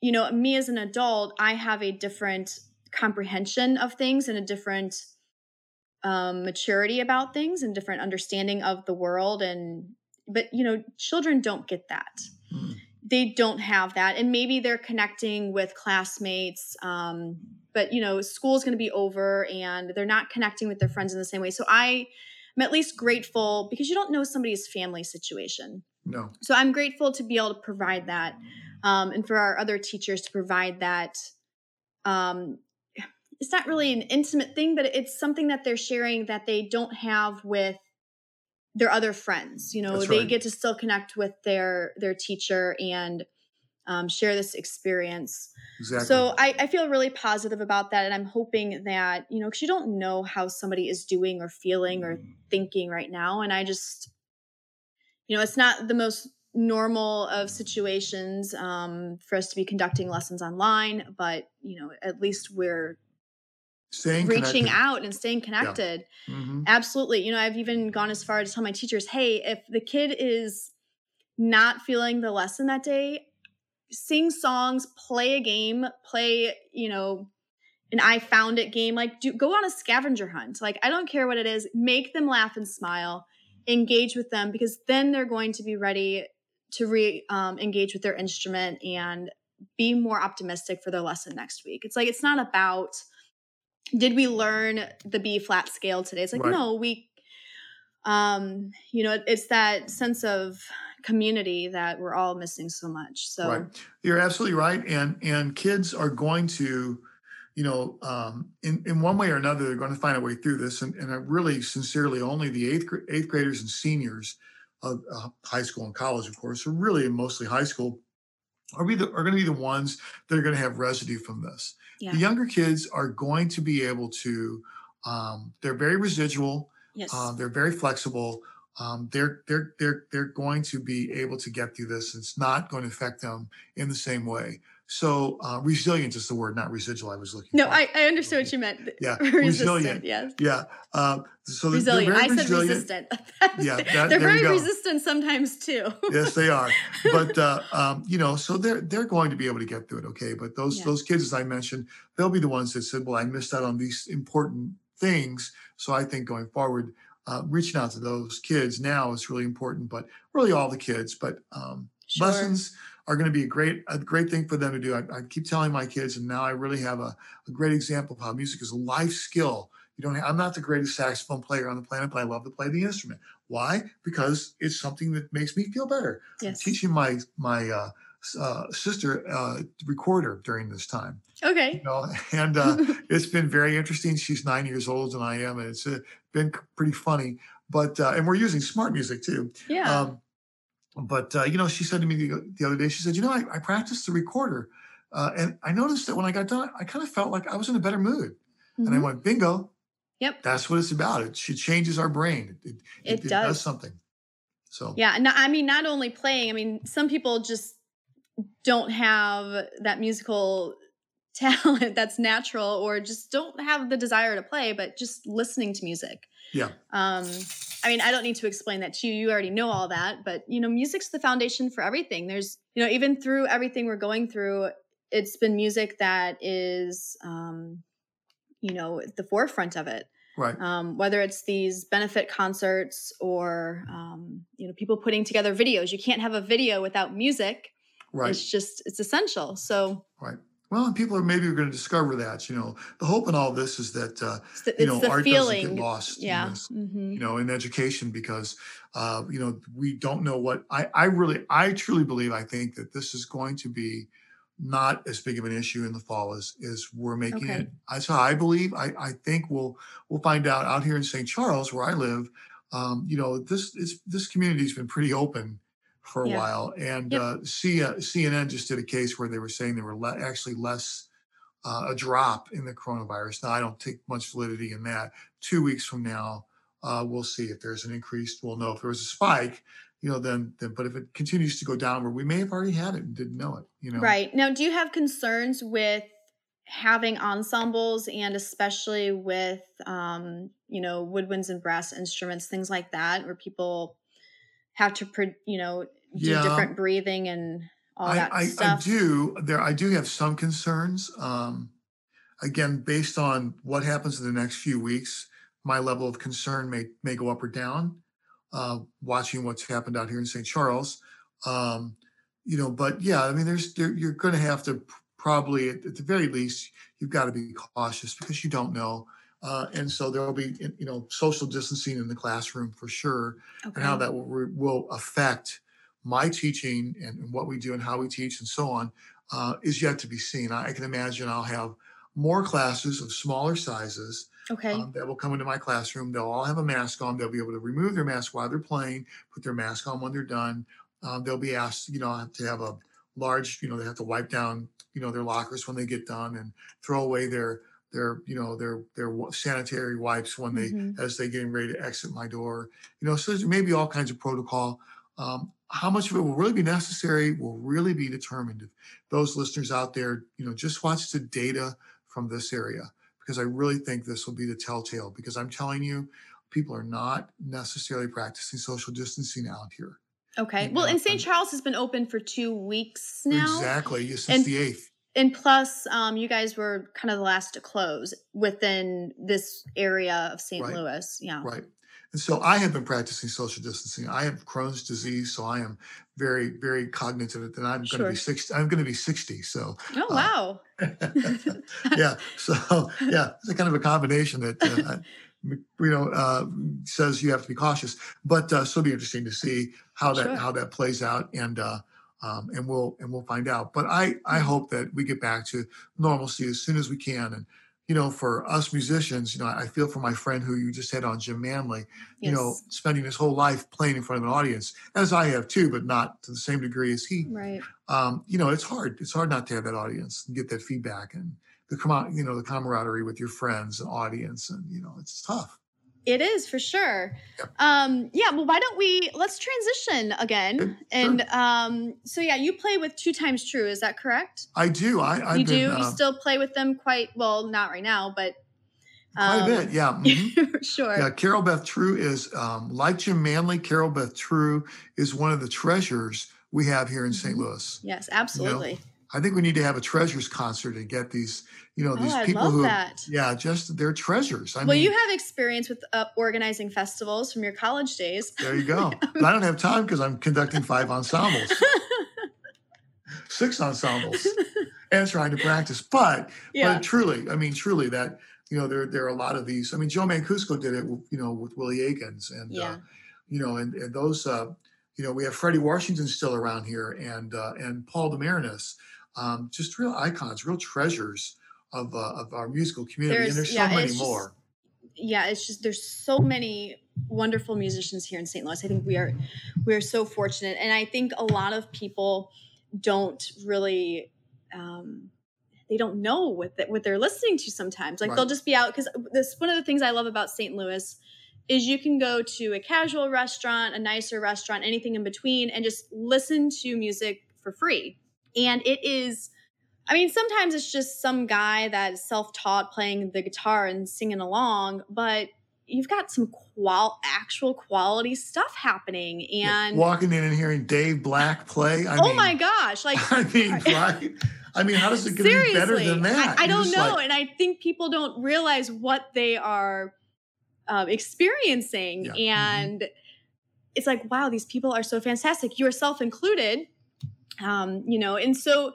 you know, me as an adult, I have a different comprehension of things and a different um, maturity about things and different understanding of the world. And but you know, children don't get that Mm. they don't have that and maybe they're connecting with classmates um, but you know school's going to be over and they're not connecting with their friends in the same way so i am at least grateful because you don't know somebody's family situation No. so i'm grateful to be able to provide that um, and for our other teachers to provide that um, it's not really an intimate thing but it's something that they're sharing that they don't have with their other friends you know they get to still connect with their their teacher and um, share this experience. Exactly. so I, I feel really positive about that and i'm hoping that you know because you don't know how somebody is doing or feeling or thinking right now and i just you know it's not the most normal of situations um, for us to be conducting lessons online but you know at least we're Staying reaching connected. out and staying Yeah. connected hmm Absolutely. You know, I've even gone as far as to tell my teachers, hey, if the kid is not feeling the lesson that day, sing songs, play a game, play, you know, an I found it game. Like, do go on a scavenger hunt. Like, I don't care what it is. Make them laugh and smile. Engage with them because then they're going to be ready to re um, engage with their instrument and be more optimistic for their lesson next week. It's like it's not about did we learn the B flat scale today? It's like Right. no, we um you know it's that sense of community that we're all missing so much. So Right. You're absolutely right. And and kids are going to, you know, um, in in one way or another, they're going to find a way through this. And and I really sincerely only the eighth eighth graders and seniors of uh, high school and college, of course, are really mostly high school are we the, are going to be the ones that are going to have residue from this. Yeah. The younger kids are going to be able to. Um, they're very residual. Yes. Uh, they're very flexible. Um, they're they're they're they're going to be able to get through this. It's not going to affect them in the same way. So uh, resilient is the word, not residual. I was looking. no, for. I, I understood what you meant. Yeah, resilient. Yes. Yeah. Um, so they're- Resilient. I very said resilient. resistant. Yeah, that- they're very resistant sometimes too. yes, they are. But uh, um, you know, so they're they're going to be able to get through it. Okay. But those Yeah. those kids, as I mentioned, they'll be the ones that said, "Well, I missed out on these important things." So I think going forward, uh, reaching out to those kids now is really important. But really, all the kids. But um, Sure. lessons are going to be a great a great thing for them to do. I, I keep telling my kids, and now I really have a, a great example of how music is a life skill. You don't. Have, I'm not the greatest saxophone player on the planet, but I love to play the instrument. Why? Because it's something that makes me feel better. I'm teaching my my uh, uh, sister uh, recorder during this time. Okay. You know, and uh, it's been very interesting. She's nine years old than I am, and it's uh, been pretty funny. But uh, and we're using smart music too. Yeah. Um, but uh, you know, she said to me the, the other day, she said, "You know, I, I practiced the recorder, uh, and I noticed that when I got done, I kind of felt like I was in a better mood." And I Mhm. went, "Bingo! Yep. That's what it's about. It, it changes our brain. It, It does. something." So Yeah, and I mean, not only playing. I mean, some people just don't have that musical talent that's natural, or just don't have the desire to play, but just listening to music. yeah, Um, I mean, I don't need to explain that to you. You already know all that, but you know, music's the foundation for everything. There's, you know, even through everything we're going through, it's been music that is, um, you know, the forefront of it right. um, whether it's these benefit concerts or um, you know people putting together videos you can't have a video without music Right. it's just it's essential so Right. Well, and people are maybe going to discover that. You know, the hope in all this is that uh, the, you know art feeling doesn't get lost. yeah In this, hmm you know, in education because uh, you know we don't know what I I really I truly believe I think that this is going to be not as big of an issue in the fall as as we're making Okay. it. That's how I believe. I I think we'll we'll find out out here in St. Charles where I live. Um, you know, this is this community's been pretty open for a Yeah. while, and Yep. uh, uh, CNN just did a case where they were saying there were le- actually less uh, a drop in the coronavirus. Now, I don't take much validity in that. Two weeks from now, uh, we'll see if there's an increase. We'll know if there was a spike, you know, then, then, but if it continues to go downward, we may have already had it and didn't know it, you know? right now do you have concerns with having ensembles and especially with um, you know woodwinds and brass instruments things like that where people have to you know do Yeah. different breathing and all I, that I, I do there. I do have some concerns. Um, again, based on what happens in the next few weeks, my level of concern may may go up or down. Uh, watching what's happened out here in St. Charles, um, you know, but yeah, I mean, there's there, you're going to have to probably at, at the very least you've got to be cautious because you don't know. Uh, and so there will be, you know, social distancing in the classroom for sure okay. and how that will, will affect my teaching and, and what we do and how we teach and so on uh, is yet to be seen. I, I can imagine I'll have more classes of smaller sizes okay um, that will come into my classroom. They'll all have a mask on. They'll be able to remove their mask while they're playing, put their mask on when they're done. Um, they'll be asked, you know, to have a large, you know, they have to wipe down, you know, their lockers when they get done and throw away their their you know their their sanitary wipes when they Mhm. as they getting ready to exit my door you know so there's maybe all kinds of protocol um, how much of it will really be necessary will really be determined if those listeners out there you know just watch the data from this area because i really think this will be the telltale because i'm telling you people are not necessarily practicing social distancing out here Okay. Well, and St. Charles has been open for two weeks now. exactly since And- the 8th And plus, um, you guys were kind of the last to close within this area of St. Right. Louis. Yeah. Right. And so I have been practicing social distancing. I have Crohn's disease, so I am very, very cognitive that I'm going to be 60. I'm going to be 60. So Oh, Uh, wow. yeah. So yeah, it's a kind of a combination that uh, you know uh, says you have to be cautious. But uh, so it'll be interesting to see how that Sure. how that plays out, and uh, um, and we'll and we'll find out. But I I Mhm. hope that we get back to normalcy as soon as we can. And you know, for us musicians, you know, I feel for my friend who you just had on, Jim Manley. You know, spending his whole life playing in front of an audience, as I have too, but not to the same degree as he. Right. um, you know, it's hard. It's hard not to have that audience and get that feedback and the you know, the camaraderie with your friends and audience, and you know, it's tough. It is for sure. Yeah. Um, yeah. Well, why don't we let's transition again? And um, so yeah, you play with Two Times True. Is that correct? I do. I I've you been, do. Uh, you still play with them quite well, not right now, but Quite um, a bit, yeah. Mm-hmm. sure. Yeah, Carol Beth True is um, like Jim Manley. Carol Beth True is one of the treasures we have here in St. Mm-hmm. Louis. Yes, absolutely. You know, I think we need to have a treasures concert and get these, you know, these oh, people who, that. yeah, just they're treasures. I well, mean, you have experience with uh, organizing festivals from your college days. There you go. I don't have time because I'm conducting five ensembles, six ensembles, and trying to practice. But, yeah. but truly, I mean, truly, that you know, there there are a lot of these. I mean, Joe Mancuso did it, you know, with Willie Akins, and uh, yeah. uh, you know, and and those, uh, you know, we have Freddie Washington still around here, and uh, and Paul DeMarinis um, just real icons, real treasures of, uh, of our musical community. There's, and there's yeah, so many more. yeah, it's just there's so many wonderful musicians here in St. Louis. I think we are we are so fortunate, and I think a lot of people don't really. Um, they don't know what the, what they're listening to sometimes. Like right. they'll just be out because this one of the things I love about St. Louis is you can go to a casual restaurant, a nicer restaurant, anything in between, and just listen to music for free. And it is, I mean, sometimes it's just some guy that is self taught playing the guitar and singing along, but you've got some qual actual quality stuff happening and yeah, walking in and hearing Dave Black play. I oh mean, my gosh! Like I mean, right? I mean, how does it get any better than that? I, I don't know, like, and I think people don't realize what they are um, experiencing, yeah. and mm-hmm. it's like, wow, these people are so fantastic. Yourself included um, you know, and so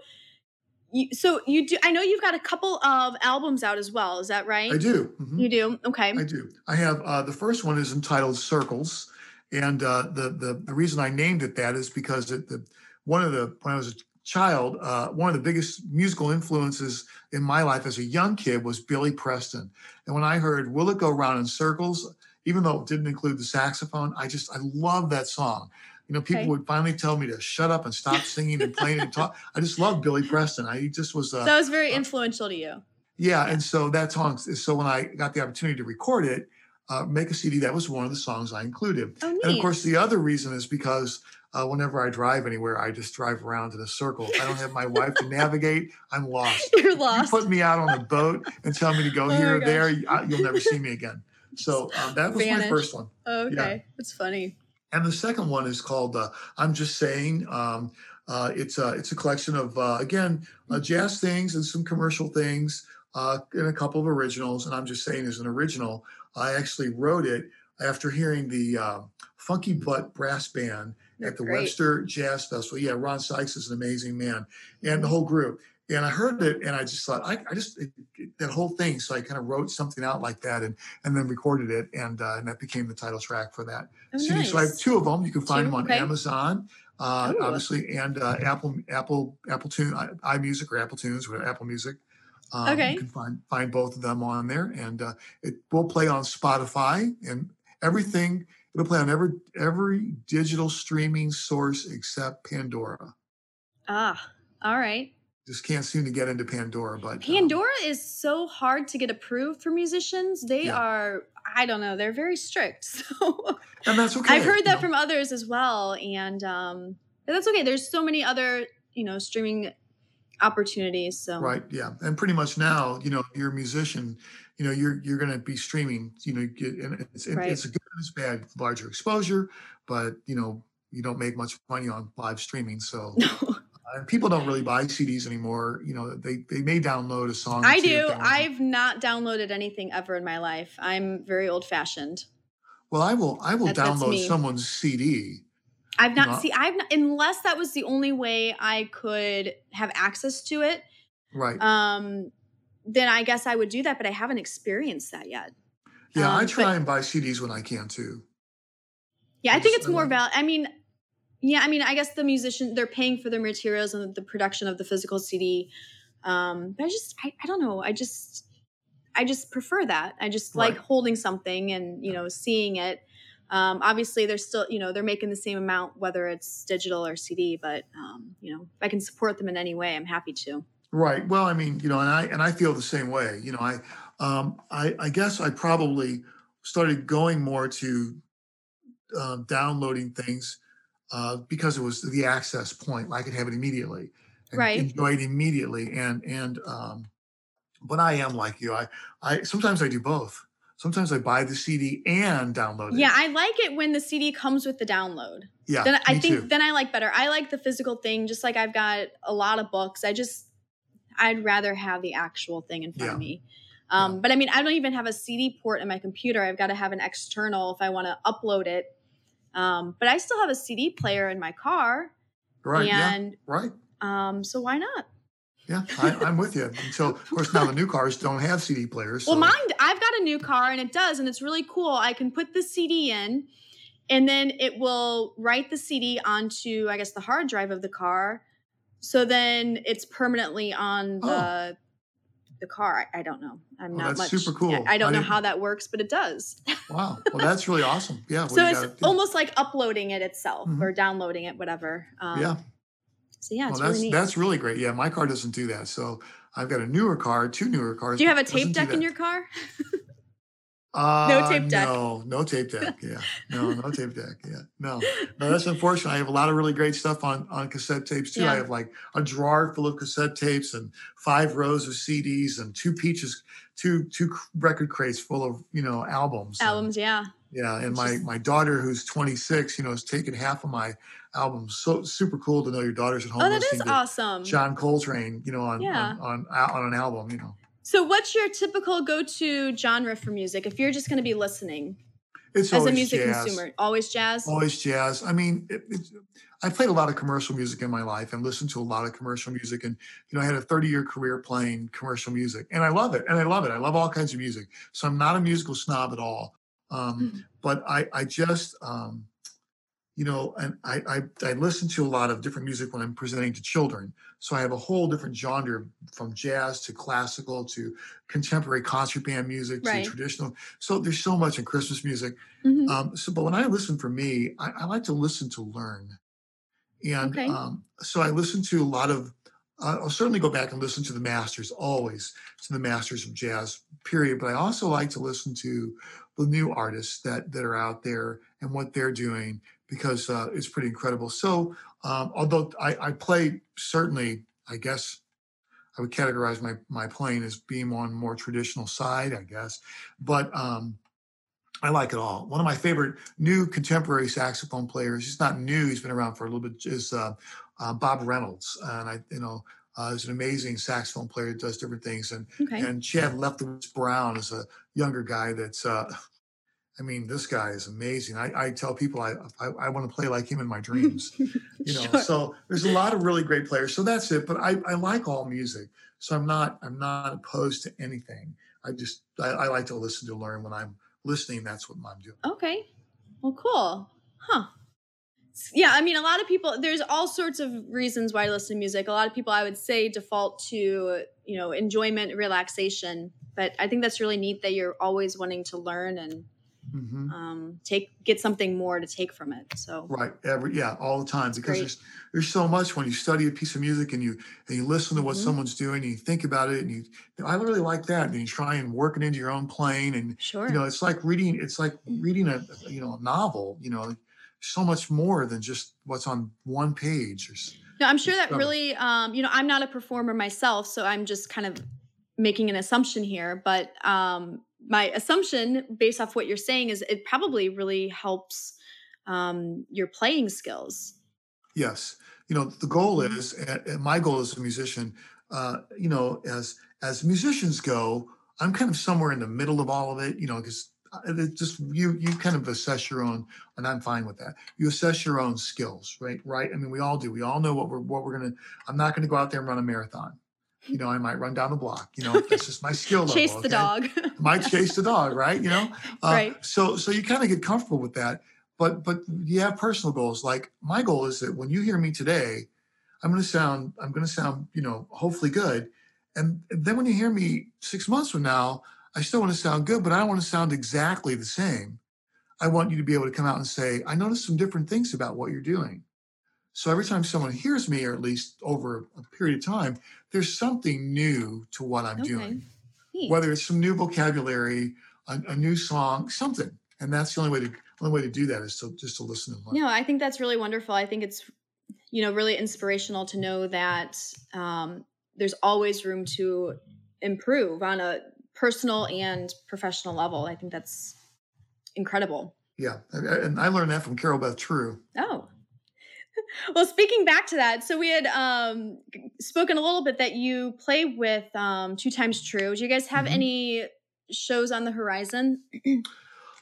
you, so you do i know you've got a couple of albums out as well is that right? i do mm-hmm. you do? Okay. I do. I have uh, the first one is entitled circles and uh, the, the the reason i named it that is because it, the one of the when i was a child uh, one of the biggest musical influences in my life as a young kid was billy preston and when i heard will it go round in circles even though it didn't include the saxophone i just i love that song you know, people okay. would finally tell me to shut up and stop singing and playing and talk. I just love Billy Preston. I just was. Uh, so it was very uh, influential to you. Yeah, and so that song. So when I got the opportunity to record it, uh, make a CD, that was one of the songs I included. Oh, neat. And of course, the other reason is because uh, whenever I drive anywhere, I just drive around in a circle. I don't have my wife to navigate. I'm lost. You're lost. You put me out on a boat and tell me to go oh here or there, you'll never see me again. So um, that was Vanish. my first one. Oh, okay, yeah. that's funny. And the second one is called uh, "I'm Just Saying." Um, uh, it's a it's a collection of uh, again uh, mm-hmm. jazz things and some commercial things uh, and a couple of originals. And I'm just saying, as an original, I actually wrote it after hearing the uh, Funky Butt Brass Band at the Great. Webster Jazz Festival. Yeah, Ron Sykes is an amazing man, and the whole group and I heard it, and I just thought, I, I just it, it, that whole thing. So I kind of wrote something out like that, and and then recorded it, and uh, and that became the title track for that oh, Nice. So I have two of them. You can find two? them on okay. Amazon, uh, obviously, and uh, Apple Apple Apple Tune iMusic or Apple Tunes or Apple Music. Um, okay. You can find find both of them on there, and uh, it will play on Spotify and everything. It'll play on every every digital streaming source except Pandora. Ah, all right just can't seem to get into Pandora. But um Pandora um, is so hard to get approved for musicians. They yeah. are, I don't know, they're very strict. So and that's okay. I've heard that know? from others as well, and um, that's okay. There's so many other, you know, streaming opportunities. So right, yeah, and pretty much now, you know, you're a musician. You know, you're you're going to be streaming. You know, get, and it's right. it's a good it's bad, larger exposure, but you know, you don't make much money on live streaming. So. No uh, people don't really buy CDs anymore. You know, they they may download a song. I do. I've not downloaded anything ever in my life. I'm very old fashioned. Well, I will. I will that, download someone's CD. I've not you know, see. I've not, unless that was the only way I could have access to it. Right. Um. Then I guess I would do that, but I haven't experienced that yet. Yeah, um, I try but, and buy CDs when I can too. Yeah, I, I think it's more about. I mean, yeah, I mean, I guess the musician they're paying for their materials and the production of the physical CD. Um, but I just, I, I don't know. I just, I just prefer that. I just right. like holding something and you know seeing it. Um, obviously, they're still, you know, they're making the same amount whether it's digital or CD. But um, you know, if I can support them in any way, I'm happy to. Right. Well, I mean, you know, and I and I feel the same way. You know, I um, I, I guess I probably started going more to uh, downloading things uh, because it was the access point. I could have it immediately and Right. enjoy it immediately. And and um, but I am like you. I I sometimes I do both. Sometimes I buy the CD and download it. Yeah, I like it when the CD comes with the download. Yeah, then I me think too. then I like better. I like the physical thing, just like I've got a lot of books. I just I'd rather have the actual thing in front of me. Um, But I mean, I don't even have a CD port in my computer. I've got to have an external if I want to upload it. Um, but I still have a CD player in my car, right. Yeah. and Right. um, so why not? Yeah. I, I'm with you. Until of course now the new cars don't have CD players. Well, so- mine, I've got a new car and it does, and it's really cool. I can put the CD in, and then it will write the CD onto, I guess, the hard drive of the car. So then it's permanently on the the car. I, I don't know. I'm Oh, not that's much. super cool. yeah, I don't I know didn't- how that works, but it does. Wow. Well, that's really awesome. Yeah. so well, it's gotta almost like uploading it itself Mhm. or downloading it, whatever. Um, yeah. So yeah, it's well, that's really that's really great. Yeah, my car doesn't do that. So I've got a newer car, two newer cars. Do you have a tape deck in your car? Uh, no tape deck? No, no tape deck. Yeah, no, no tape deck. Yeah, no, no. That's unfortunate. I have a lot of really great stuff on on cassette tapes too. I have like a drawer full of cassette tapes and five rows of CDs and two peaches, two two record crates full of you know albums. and- Albums, yeah. yeah, and my my daughter who's 26, you know, has taken half of my albums. So super cool to know your daughter's at home Oh, that is awesome. John Coltrane, you know, on Yeah. on, on on an album, you know. So, what's your typical go-to genre for music if you're just going to be listening It's as a music jazz. consumer? Always jazz. Always jazz. I mean, it, I played a lot of commercial music in my life and listened to a lot of commercial music. And, you know, I had a 30 year career playing commercial music and I love it. And I love it. I love all kinds of music. So I'm not a musical snob at all. Um, Mhm. but I, I just, um, you know, and I, I, I listen to a lot of different music when I'm presenting to children. So I have a whole different genre from jazz to classical to contemporary concert band music Right. to traditional. So there's so much in Christmas music. Mhm. Um, so, but when I listen for me, I, I like to listen to learn. And Okay. um, so I listen to a lot of, uh, I'll certainly go back and listen to the masters, always to the masters of jazz, period. But I also like to listen to the new artists that, that are out there and what they're doing because uh, it's pretty incredible. So, um, although I, I play certainly, I guess I would categorize my, my playing as being on more traditional side, I guess. But um, I like it all. One of my favorite new contemporary saxophone players, he's not new, he's been around for a little bit, is uh, uh, Bob Reynolds. And I, you know, uh, is an amazing saxophone player, does different things. And okay. and Chad Lefkowitz Brown is a younger guy that's, uh, I mean, this guy is amazing. I, I tell people I, I, I want to play like him in my dreams you know Sure. so there's a lot of really great players so that's it but I, I like all music so i'm not i'm not opposed to anything i just I, I like to listen to learn when i'm listening that's what i'm doing Okay. Well, cool. Huh. Yeah, I mean, a lot of people, there's all sorts of reasons why I listen to music. A lot of people, I would say, default to, you know, enjoyment, relaxation. But I think that's really neat that you're always wanting to learn and hmm um, take get something more to take from it. So, right every yeah all the time because great. there's there's so much when you study a piece of music and you and you listen to what Mhm. someone's doing and you think about it and you i really like that and you try and work it into your own playing and sure. you know it's like reading it's like reading a you know a novel you know so much more than just what's on one page or No, I'm sure that really, um, you know, I'm not a performer myself, so I'm just kind of making an assumption here. But um, my assumption, based off what you're saying, is it probably really helps um, your playing skills. Yes, you know the goal Mhm. is, and and my goal as a musician, uh, you know, as as musicians go, I'm kind of somewhere in the middle of all of it, you know, because it just you you kind of assess your own, and I'm fine with that. You assess your own skills, right? Right. I mean, we all do. We all know what we're what we're gonna. I'm not gonna go out there and run a marathon. You know, I might run down the block. You know, that's just my skill level. Chase the okay? dog. might chase the dog, right? You know, uh, Right. So so you kind of get comfortable with that, but but you have personal goals. Like my goal is that when you hear me today, I'm going to sound I'm going to sound you know hopefully good, and then when you hear me six months from now, I still want to sound good, but I don't want to sound exactly the same. I want you to be able to come out and say, I noticed some different things about what you're doing. So every time someone hears me, or at least over a period of time, there's something new to what I'm Okay. doing, Neat. whether it's some new vocabulary, a, a new song, something. And that's the only way to only way to do that is to just to listen and learn. No, I think that's really wonderful. I think it's, you know, really inspirational to know that um, there's always room to improve on a personal and professional level. I think that's incredible. Yeah, and- I learned that from Carol Beth True. Oh. Well, speaking back to that, so we had um, spoken a little bit that you play with um, Two Times True. Do you guys have Mhm. any shows on the horizon?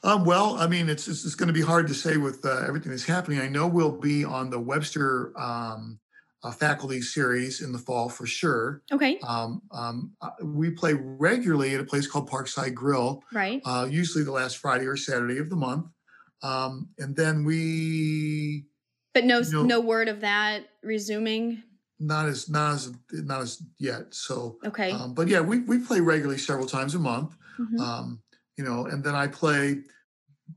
Um, well, I mean, it's it's, it's going to be hard to say with uh, everything that's happening. I know we'll be on the Webster um, uh, faculty series in the fall for sure. Okay, Um, um, uh, we play regularly at a place called Parkside Grill, right. uh, usually the last Friday or Saturday of the month. Um, and then we But no, no. no word of that resuming. Not as not as not as yet. So, Okay. um, but yeah, we we play regularly several times a month. Mhm. um, you know, and then I play.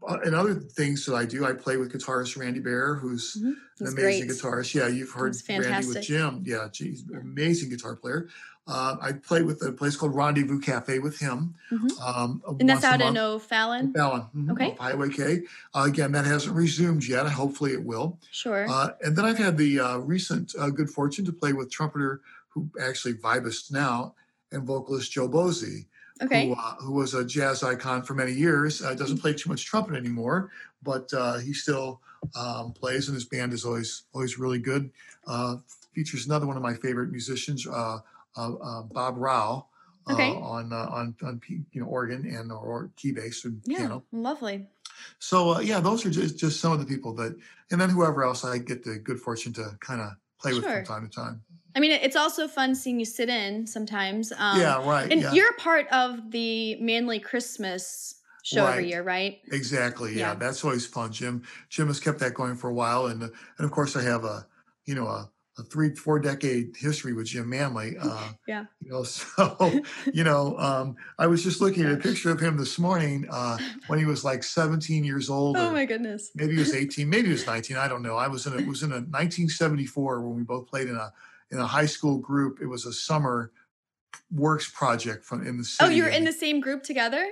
Uh, and other things that I do, I play with guitarist Randy Bear, who's Mhm. an amazing great. guitarist. Yeah, you've heard Randy with. Jim. Yeah, geez, amazing guitar player. Uh, I play with a place called Rendezvous Cafe with him. Mhm. Um, And that's out in. O'Fallon. Fallon, mhm, Okay. Highway K. Uh, again, that hasn't resumed yet. Hopefully, it will. Sure. Uh, and then I've had the uh, recent uh, good fortune to play with trumpeter who actually vibist now and vocalist Joe Bozzi okay. who, uh, who was a jazz icon for many years. Uh, doesn't play too much trumpet anymore, but uh, he still um, plays, and his band is always always really good. Uh, features another one of my favorite musicians, uh, uh, uh, Bob Rao, uh, Okay. on uh, on on you know organ and or key bass and yeah. piano. Lovely. So uh, yeah, those are just just some of the people that, and then whoever else I get the good fortune to kind of play with from time to time. I mean, it's also fun seeing you sit in sometimes. Um, yeah, right. And yeah. you're part of the Manley Christmas show every year, right? Exactly. Yeah. Yeah. that's always fun. Jim Jim has kept that going for a while, and uh, and of course I have a you know a, a three four decade history with Jim Manley. Uh, Yeah. You know, so you know, um, I was just looking at a picture of him this morning uh, when he was like 17 years old. Oh my goodness. Maybe he was 18. Maybe he was 19. I don't know. I was in a, it was in a 1974 when we both played in a in a high school group. It was a summer works project from in the city. Oh, you were in the same group together?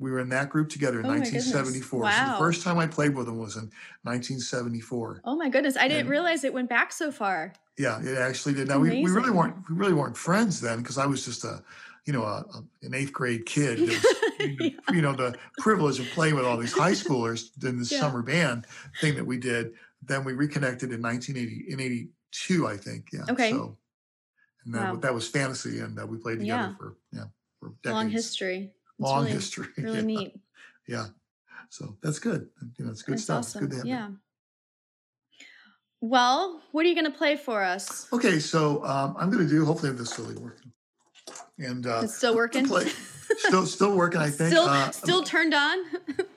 we were in that group together in Oh my goodness. 1974. So Wow. the first time I played with him was in 1974. Oh my goodness. I didn't And- realize it went back so far. Yeah, it actually did. Now we, we really weren't we really weren't friends then because I was just a you know a, a- an eighth grade kid. Yeah. you know the privilege of playing with all these high schoolers in this Yeah. summer band thing that we did. Then we reconnected in 1980 in 82, I think. Yeah. Okay. So, and that, Wow. that was fantasy, and uh, we played together Yeah. for yeah for decades. Long history. It's Long really, history. Really yeah. neat. Yeah. So that's good. You know, it's good That's stuff. awesome. It's good to have. yeah. Well, what are you going to play for us? Okay, so um, I'm going to do. Hopefully, this really working. And uh, It's still working. play- still, still working. I think. still, uh, still turned on.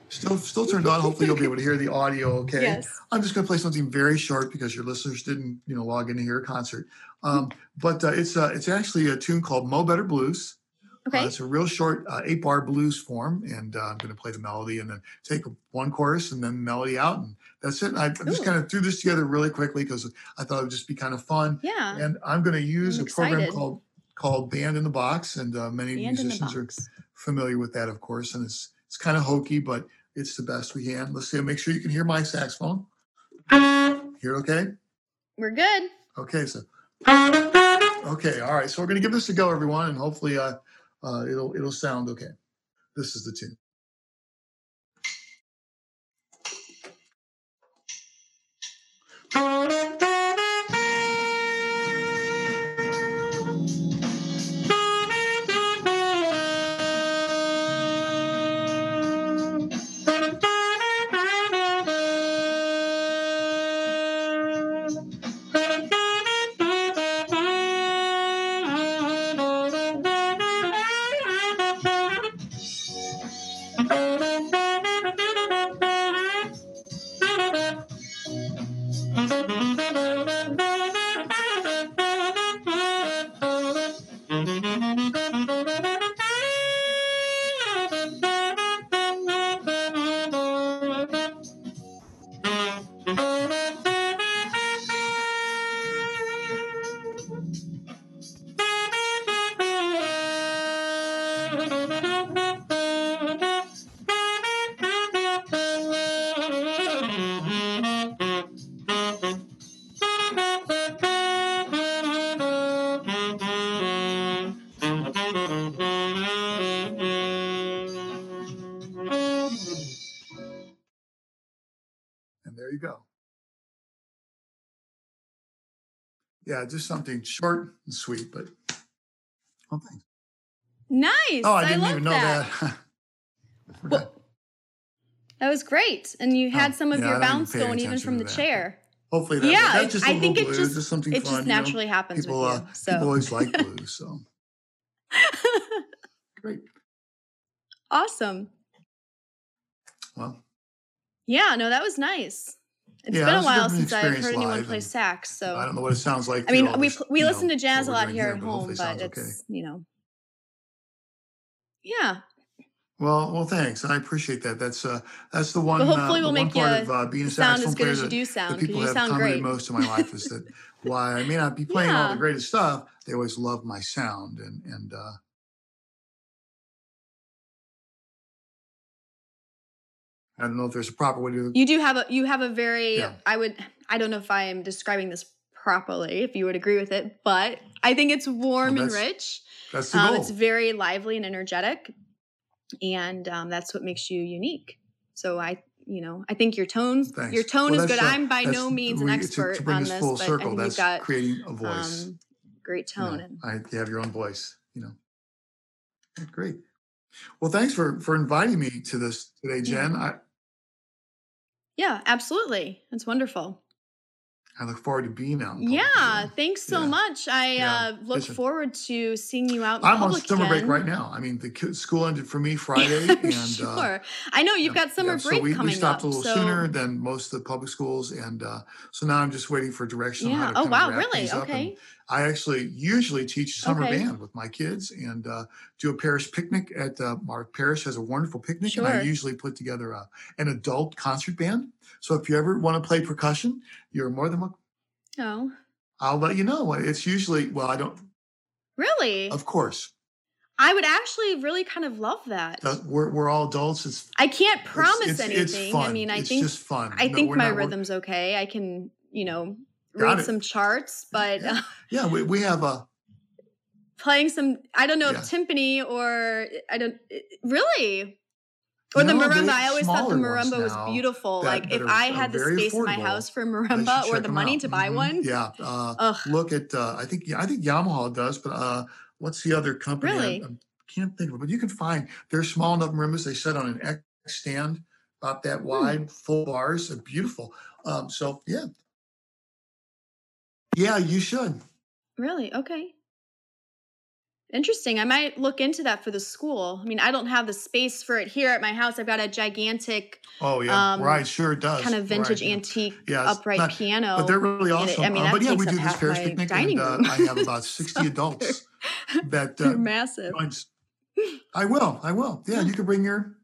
still, still turned on. Hopefully, you'll be able to hear the audio. Okay. Yes. I'm just going to play something very short because your listeners didn't, you know, log in to hear a concert. Um, but uh, it's uh, it's actually a tune called "Mo Better Blues." Okay. Uh, it's a real short uh, eight bar blues form, and uh, I'm going to play the melody and then take one chorus and then the melody out, and that's it. I just kind of threw this together really quickly because I thought it would just be kind of fun. yeah. And I'm going to use I'm a program called called Band in the Box, and uh, many Band musicians are familiar with that, of course. And it's it's kind of hokey, but it's the best we can. Let's see. Make sure you can hear my saxophone. Hear it okay? We're good. Okay, so okay, all right. So we're gonna give this a go, everyone, and hopefully, uh, uh, it'll it'll sound okay. This is the tune. Yeah, just something short and sweet, but well, thanks. Nice. Oh, I didn't love even know that. that. Well, that was great. And you had Oh, some of yeah, your bounce going even from the that. chair. Hopefully, that, Yeah, I think it blues, just- just something It fun. just you know? naturally happens People, with uh, you. people always like blues, so great. awesome. Well, Yeah, no, that was nice. It's Yeah, been a while since I've heard anyone play sax. So I don't know what it sounds like. I mean, we this, we listen know, to jazz a lot doing here at home, hopefully but it's okay. you know, yeah. Well, well, thanks. I appreciate that. That's uh, that's the one. But hopefully uh, we'll the make you of uh, being a sound as good as you do sound people you have sound commented great. most of my life is that while I may not be playing all the greatest stuff, they always love my sound and and uh, I don't know if there's a proper way to. You do have a you have a very Yeah. I would I don't know if I am describing this properly if you would agree with it, but I think it's warm and rich. That's the Um, goal. it's very lively and energetic, and um, that's what makes you unique. So I, you know, I think your tones, Thanks. your tone Well, is good. I'm by no means an to- expert to, bring on this, but I think That's you've got creating a voice. um, great you know, tone. and I, you have your own voice. You know, great. Well, thanks for for inviting me to this today, Jen. I, yeah, absolutely, that's wonderful. I look forward to being out. public Yeah, again. thanks so Yeah. much. I Yeah. uh, look Listen. forward to seeing you out in I'm on summer break right now. I mean, the school ended for me Friday, and sure. uh, I know you've got summer yeah, so we, coming we stopped up. a little so sooner than most of the public schools, and uh, so now I'm just waiting for direction on how yeah. Oh wow, really? things up. And Okay. I actually usually teach summer Okay. band with my kids and uh, do a parish picnic at uh, our parish has a wonderful picnic, and I usually put together a, an adult concert band. So if you ever want to play percussion, you're more than welcome. Oh, I'll let you know. It's usually well, I don't, really? of course. I would actually really kind of love that. uh, We're, we're all adults. It's I can't promise it's, it's anything. fun. I mean, I it's think just fun. I No, think my not- rhythm's okay. I can, you know, read some charts, but Yeah. Yeah, we, we have a playing some I don't know Yeah. if timpani or I don't really or the No, they marimba. I always thought the marimba was beautiful. Like if are- I had the space in my house for marimba or the money out. to buy Mhm. one. Yeah, uh, look at uh, I think I think Yamaha does, but uh, what's the other company? I- Really? I, can't think of it, but you can find they're small enough marimbas. They set on an X stand about that Hmm. wide, full bars, beautiful. Um, so yeah, yeah, you should. really? Okay. Interesting. I might look into that for the school. I mean, I don't have the space for it here at my house. I've got a gigantic Oh yeah, Um, right, sure it does. kind of vintage right, antique Yeah, upright not- piano. But they're really and it- awesome. I mean, Uh, but yeah, we do this parish picnic, and uh. I have about sixty adults that They're uh, massive. joins. I will. I will. Yeah, you can bring your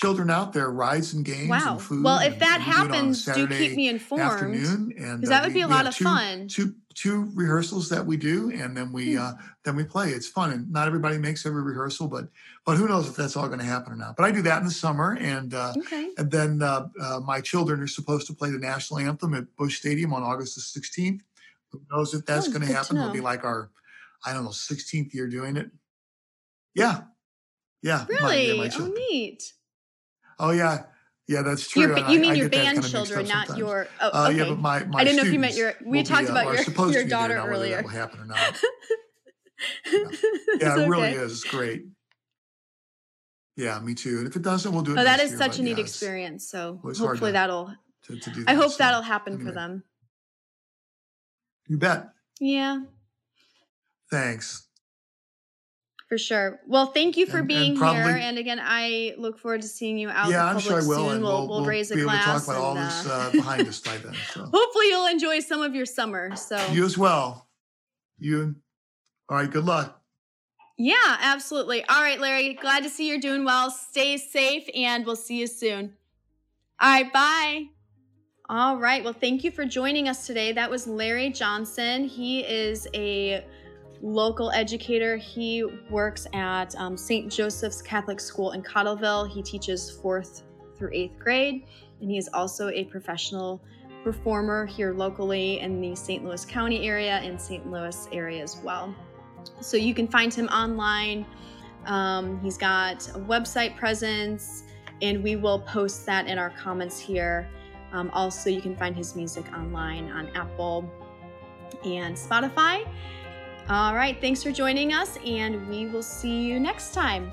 children out there, rides and games Wow. and food. Well, if that we do it on a happens, do keep me informed. afternoon, and Because uh, that would we- be a lot of two, fun. Two two rehearsals that we do, and then we Hmm. uh, then we play. It's fun, and not everybody makes every rehearsal, but but who knows if that's all going to happen or not. But I do that in the summer, and uh, Okay. and then uh, uh, my children are supposed to play the national anthem at Busch Stadium on August the 16th. Who knows if that's Oh, going to happen? It'll be like our, I don't know, 16th year doing it. Yeah. Yeah. my- yeah, Really? my oh, neat. Oh, yeah. Yeah, that's true. Your, you mean I your get that band children, not your. Oh, Uh, okay. Yeah, but my, my I didn't know if you meant your. We talked be, uh, about are your your be there daughter earlier. That will happen or not. It's Yeah, it really is. It's great. Yeah, me too. And if it doesn't, we'll do it. Oh, that is year, such a neat yeah, experience. So well, hopefully to- that'll. To, to do I hope so, that'll happen for them. You bet. Yeah, Thanks. For sure. Well, thank you for And- and being here. And again, I look forward to seeing you out yeah, in I'm public sure I will, soon. and we'll, we'll, we'll raise a be able to glass. talk about all and, this uh, uh, behind us by then. So hopefully, you'll enjoy some of your summer. So you as well. You. All right. Good luck. Yeah, absolutely. All right, Larry. Glad to see you're doing well. Stay safe, and we'll see you soon. All right, bye. All right. Well, thank you for joining us today. That was Larry Johnson. He is a local educator. He works at um, St. Joseph's Catholic School in Cottleville. He teaches fourth through eighth grade, and he is also a professional performer here locally in the St. Louis County area and St. Louis area as well. So you can find him online. Um, he's got a website presence, and we will post that in our comments here. Um, also, you can find his music online on Apple and Spotify. All right, thanks for joining us, and we will see you next time.